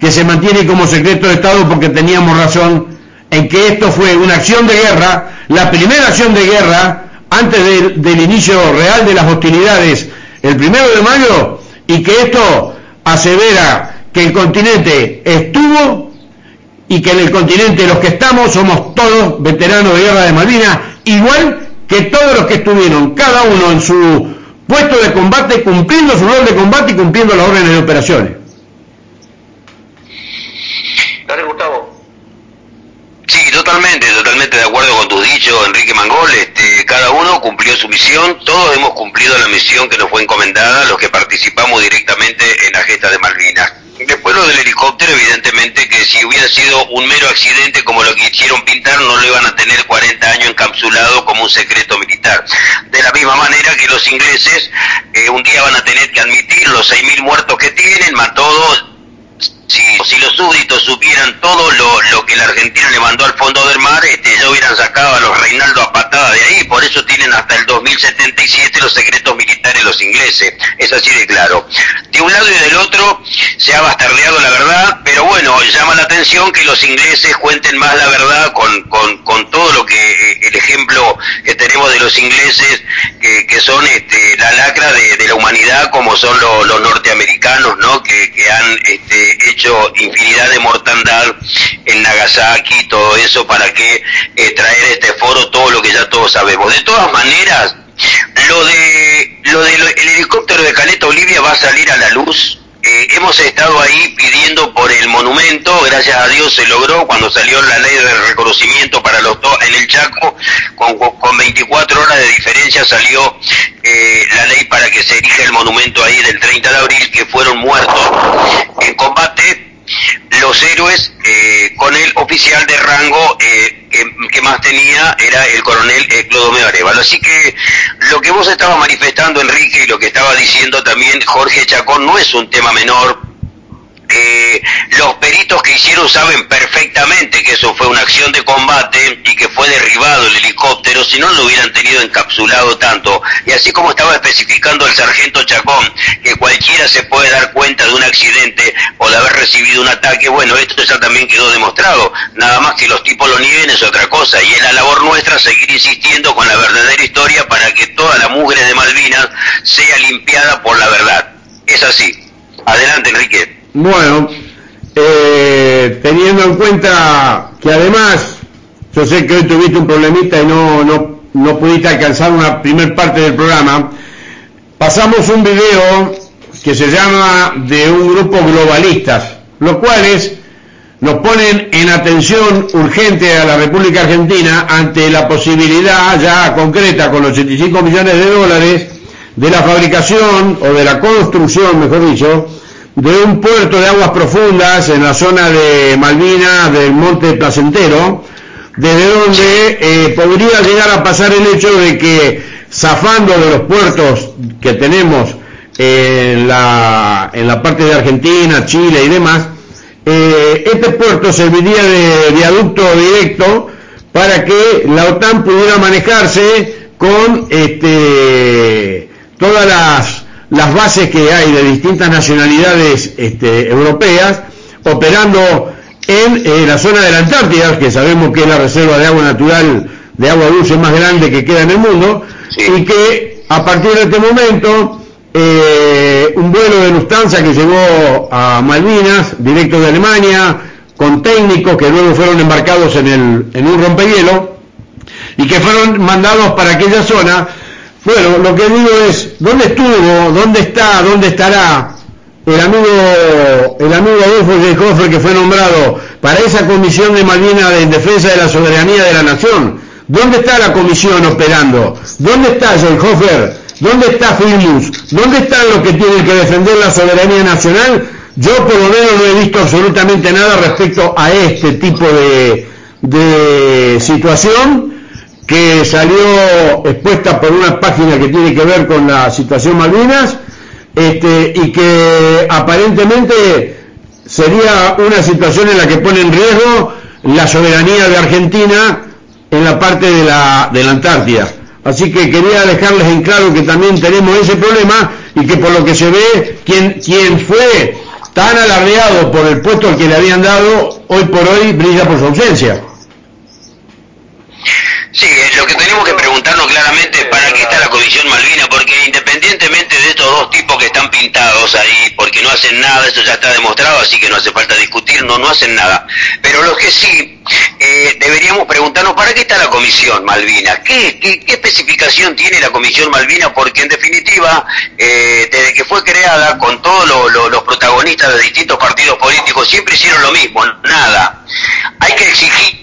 que se mantiene como secreto de Estado porque teníamos razón en que esto fue una acción de guerra, la primera acción de guerra antes del inicio real de las hostilidades el primero de mayo y que esto asevera que el continente estuvo y que en el continente los que estamos somos todos veteranos de guerra de Malvinas, igual que todos los que estuvieron, cada uno en su puesto de combate, cumpliendo su rol de combate y cumpliendo las órdenes de operaciones. Dale, Gustavo. Totalmente, totalmente de acuerdo con tus dichos, Enrique Mangol. Este, cada uno cumplió su misión, todos hemos cumplido la misión que nos fue encomendada, los que participamos directamente en la gesta de Malvinas. Después lo del helicóptero, evidentemente que si hubiera sido un mero accidente como lo que hicieron pintar, no lo iban a tener 40 años encapsulado como un secreto militar. De la misma manera que los ingleses eh, un día van a tener que admitir los 6.000 muertos que tienen, más todo si, los súbditos supieran todo lo, que la Argentina le mandó al fondo del mar, este, ya hubieran sacado a los Reinaldo a patada de ahí, por eso tienen hasta el 2077 los secretos militares los ingleses, es así de claro. De un lado y del otro se ha bastardeado la verdad, pero bueno, llama la atención que los ingleses cuenten más la verdad con, con, todo lo que, eh, el ejemplo que tenemos de los ingleses, que, son este, la lacra de, la humanidad, como son los norteamericanos, ¿no? Que, que han este, hecho infinidad de mortandad en Nagasaki, todo eso para que eh, traer este foro todo lo que ya todos sabemos. De todas maneras, lo de lo del helicóptero de Caleta Olivia va a salir a la luz. Eh, hemos estado ahí pidiendo por el monumento, gracias a Dios se logró cuando salió la ley de reconocimiento para los dos en el Chaco, con, con 24 horas de diferencia salió eh, la ley para que se erija el monumento ahí del 30 de abril, que fueron muertos en combate los héroes eh, con el oficial de rango eh, que, más tenía era el coronel eh, Clodomeo Arevalo. Así que lo que vos estabas manifestando, Enrique, y lo que estaba diciendo también Jorge Chacón no es un tema menor, eh, los peritos que hicieron saben perfectamente que eso fue una acción de combate y que fue derribado el helicóptero, si no lo hubieran tenido encapsulado tanto. Y así como estaba especificando el sargento Chacón, que cualquiera se puede dar cuenta de un accidente o de haber recibido un ataque, bueno, esto ya también quedó demostrado. Nada más que los tipos lo nieguen es otra cosa. Y es la labor nuestra seguir insistiendo con la verdadera historia para que toda la mugre de Malvinas sea limpiada por la verdad. Es así. Adelante, Enrique. Bueno, eh, teniendo en cuenta que además, yo sé que hoy tuviste un problemita y no, no, no pudiste alcanzar una primer parte del programa, pasamos un video que se llama de un grupo globalistas, los cuales nos ponen en atención urgente a la República Argentina ante la posibilidad ya concreta con 85 millones de dólares de la fabricación o de la construcción, mejor dicho, de un puerto de aguas profundas en la zona de Malvinas del Monte Placentero, desde donde eh, podría llegar a pasar el hecho de que zafando de los puertos que tenemos en la, en la parte de Argentina, Chile y demás, eh, este puerto serviría de viaducto directo para que la OTAN pudiera manejarse con este, todas las las bases que hay de distintas nacionalidades este, europeas operando en eh, la zona de la Antártida, que sabemos que es la reserva de agua natural, de agua dulce más grande que queda en el mundo, y que a partir de este momento eh, un vuelo de Lufthansa que llegó a Malvinas, directo de Alemania, con técnicos que luego fueron embarcados en, el, en un rompehielo y que fueron mandados para aquella zona, bueno, lo que digo es, ¿dónde estuvo, dónde está, dónde estará el amigo, el amigo Adolfo Hofer que fue nombrado para esa comisión de Malvinas en defensa de la soberanía de la nación? ¿Dónde está la comisión operando? ¿Dónde está Hofer? ¿Dónde está Filmus? ¿Dónde están los que tienen que defender la soberanía nacional? Yo por lo menos no he visto absolutamente nada respecto a este tipo de, de situación que salió expuesta por una página que tiene que ver con la situación Malvinas, este, y que aparentemente sería una situación en la que pone en riesgo la soberanía de Argentina en la parte de la, de la Antártida. Así que quería dejarles en claro que también tenemos ese problema y que por lo que se ve, quien, quien fue tan alardeado por el puesto que le habían dado, hoy por hoy brilla por su ausencia. Sí, lo que tenemos que preguntarnos claramente es para qué está la Comisión Malvina, porque independientemente de estos dos tipos que están pintados ahí, porque no hacen nada, eso ya está demostrado, así que no hace falta discutir, no, no hacen nada. Pero lo que sí, eh, deberíamos preguntarnos para qué está la Comisión Malvina, ¿Qué, qué, especificación tiene la Comisión Malvina, porque en definitiva, eh, desde que fue creada, con todos los protagonistas de distintos partidos políticos, siempre hicieron lo mismo, nada. Hay que exigir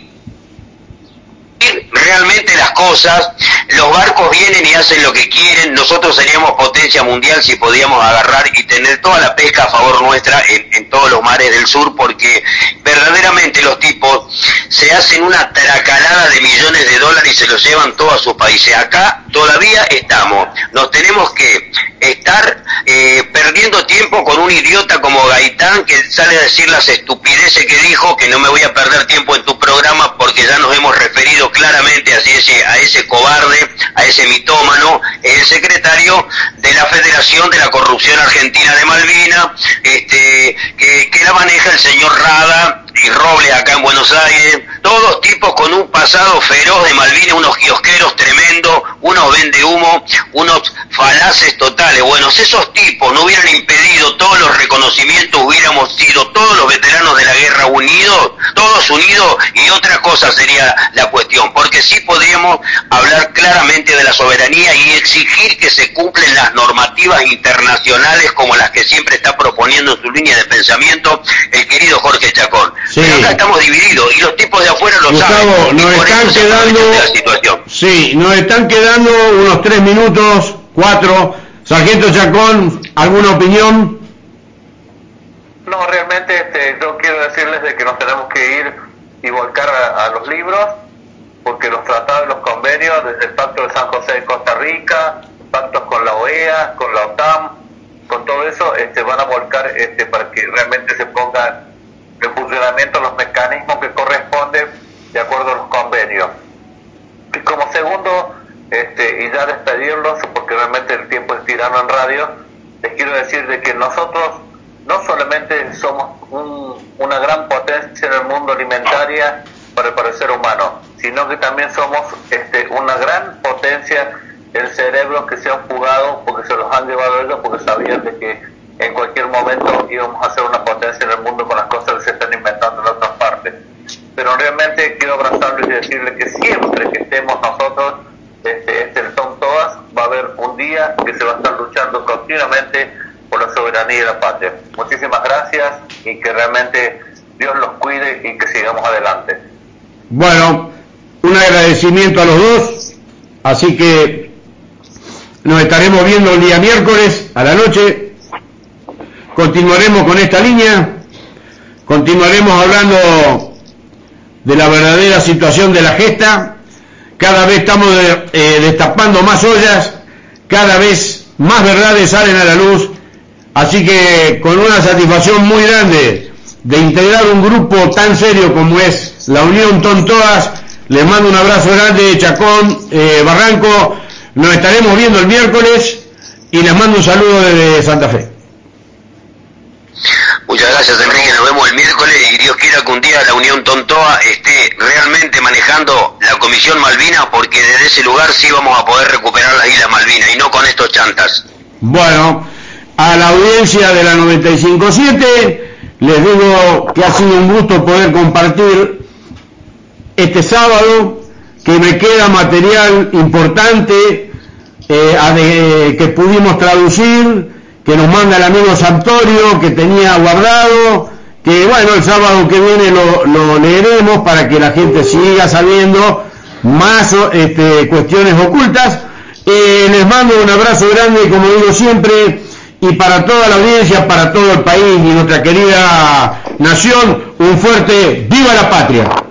realmente las cosas, los barcos vienen y hacen lo que quieren, nosotros seríamos potencia mundial si podíamos agarrar y tener toda la pesca a favor nuestra en, todos los mares del sur, porque verdaderamente los tipos se hacen una tracalada de millones de dólares y se los llevan todos a sus países. Acá todavía estamos, nos tenemos que estar eh, perdiendo tiempo con un idiota como Gaitán que sale a decir las estupideces que dijo, que no me voy a perder tiempo en tu programa porque ya nos hemos referido claramente a ese, a ese cobarde, a ese mitómano, el secretario de la Federación de la Corrupción Argentina de Malvina, este, que la maneja el señor Rada, y Robles acá en Buenos Aires, todos tipos con un pasado feroz de Malvinas, unos kiosqueros tremendos, unos vende humo, unos falaces totales. Bueno, si esos tipos no hubieran impedido todos los reconocimientos, hubiéramos sido todos los veteranos de la guerra unidos, todos unidos, y otra cosa sería la cuestión, porque sí podríamos hablar claramente de la soberanía y exigir que se cumplen las normativas internacionales como las que siempre está proponiendo en su línea de pensamiento el querido Jorge Chacón. Sí. Pero acá estamos divididos y los tipos de afuera lo Gustavo, saben. nos están quedando, la sí, nos están quedando unos tres minutos, cuatro. Sargento Chacón, ¿alguna opinión? No, realmente este, yo quiero decirles de que nos tenemos que ir y volcar a, a los libros, porque los tratados y los convenios, desde el Pacto de San José de Costa Rica, pactos con la OEA, con la OTAN, con todo eso, este, van a volcar este, para que realmente se pongan en funcionamiento los mecanismos que corresponden de acuerdo a los convenios. Y como segundo, este, y ya despedirlos, porque realmente el tiempo es tirano en radio, les quiero decir de que nosotros no solamente somos un- una gran potencia en el mundo alimentaria para, el ser humano, sino que también somos este, una gran potencia en cerebros que se han fugado porque se los han llevado ellos porque sabían de que en cualquier momento íbamos a ser una potencia en el mundo con las cosas que se están inventando en otras partes. Pero realmente quiero abrazarles y decirles que siempre que estemos nosotros, este, este Tom Toas, va a haber un día que se va a estar luchando continuamente por la soberanía de la patria. Muchísimas gracias y que realmente Dios los cuide y que sigamos adelante. Bueno, un agradecimiento a los dos, así que nos estaremos viendo el día miércoles a la noche, continuaremos con esta línea, continuaremos hablando de la verdadera situación de la gesta, cada vez estamos eh, destapando más ollas, cada vez más verdades salen a la luz, así que con una satisfacción muy grande de integrar un grupo tan serio como es la Unión Tontoas, les mando un abrazo grande, Chacón, eh, Barranco, nos estaremos viendo el miércoles y les mando un saludo desde Santa Fe. Muchas gracias Enrique, nos vemos el miércoles y Dios quiera que un día la Unión Tontoa esté realmente manejando la Comisión Malvinas porque desde ese lugar sí vamos a poder recuperar las Islas Malvinas y no con estos chantas. Bueno, a la audiencia de la 95.7 les digo que ha sido un gusto poder compartir este sábado, que me queda material importante eh, que pudimos traducir, que nos manda el amigo Santorio, que tenía guardado, que bueno, el sábado que viene lo, lo leeremos para que la gente siga sabiendo más este, cuestiones ocultas. Eh, les mando un abrazo grande, como digo siempre, y para toda la audiencia, para todo el país y nuestra querida nación, un fuerte ¡Viva la Patria!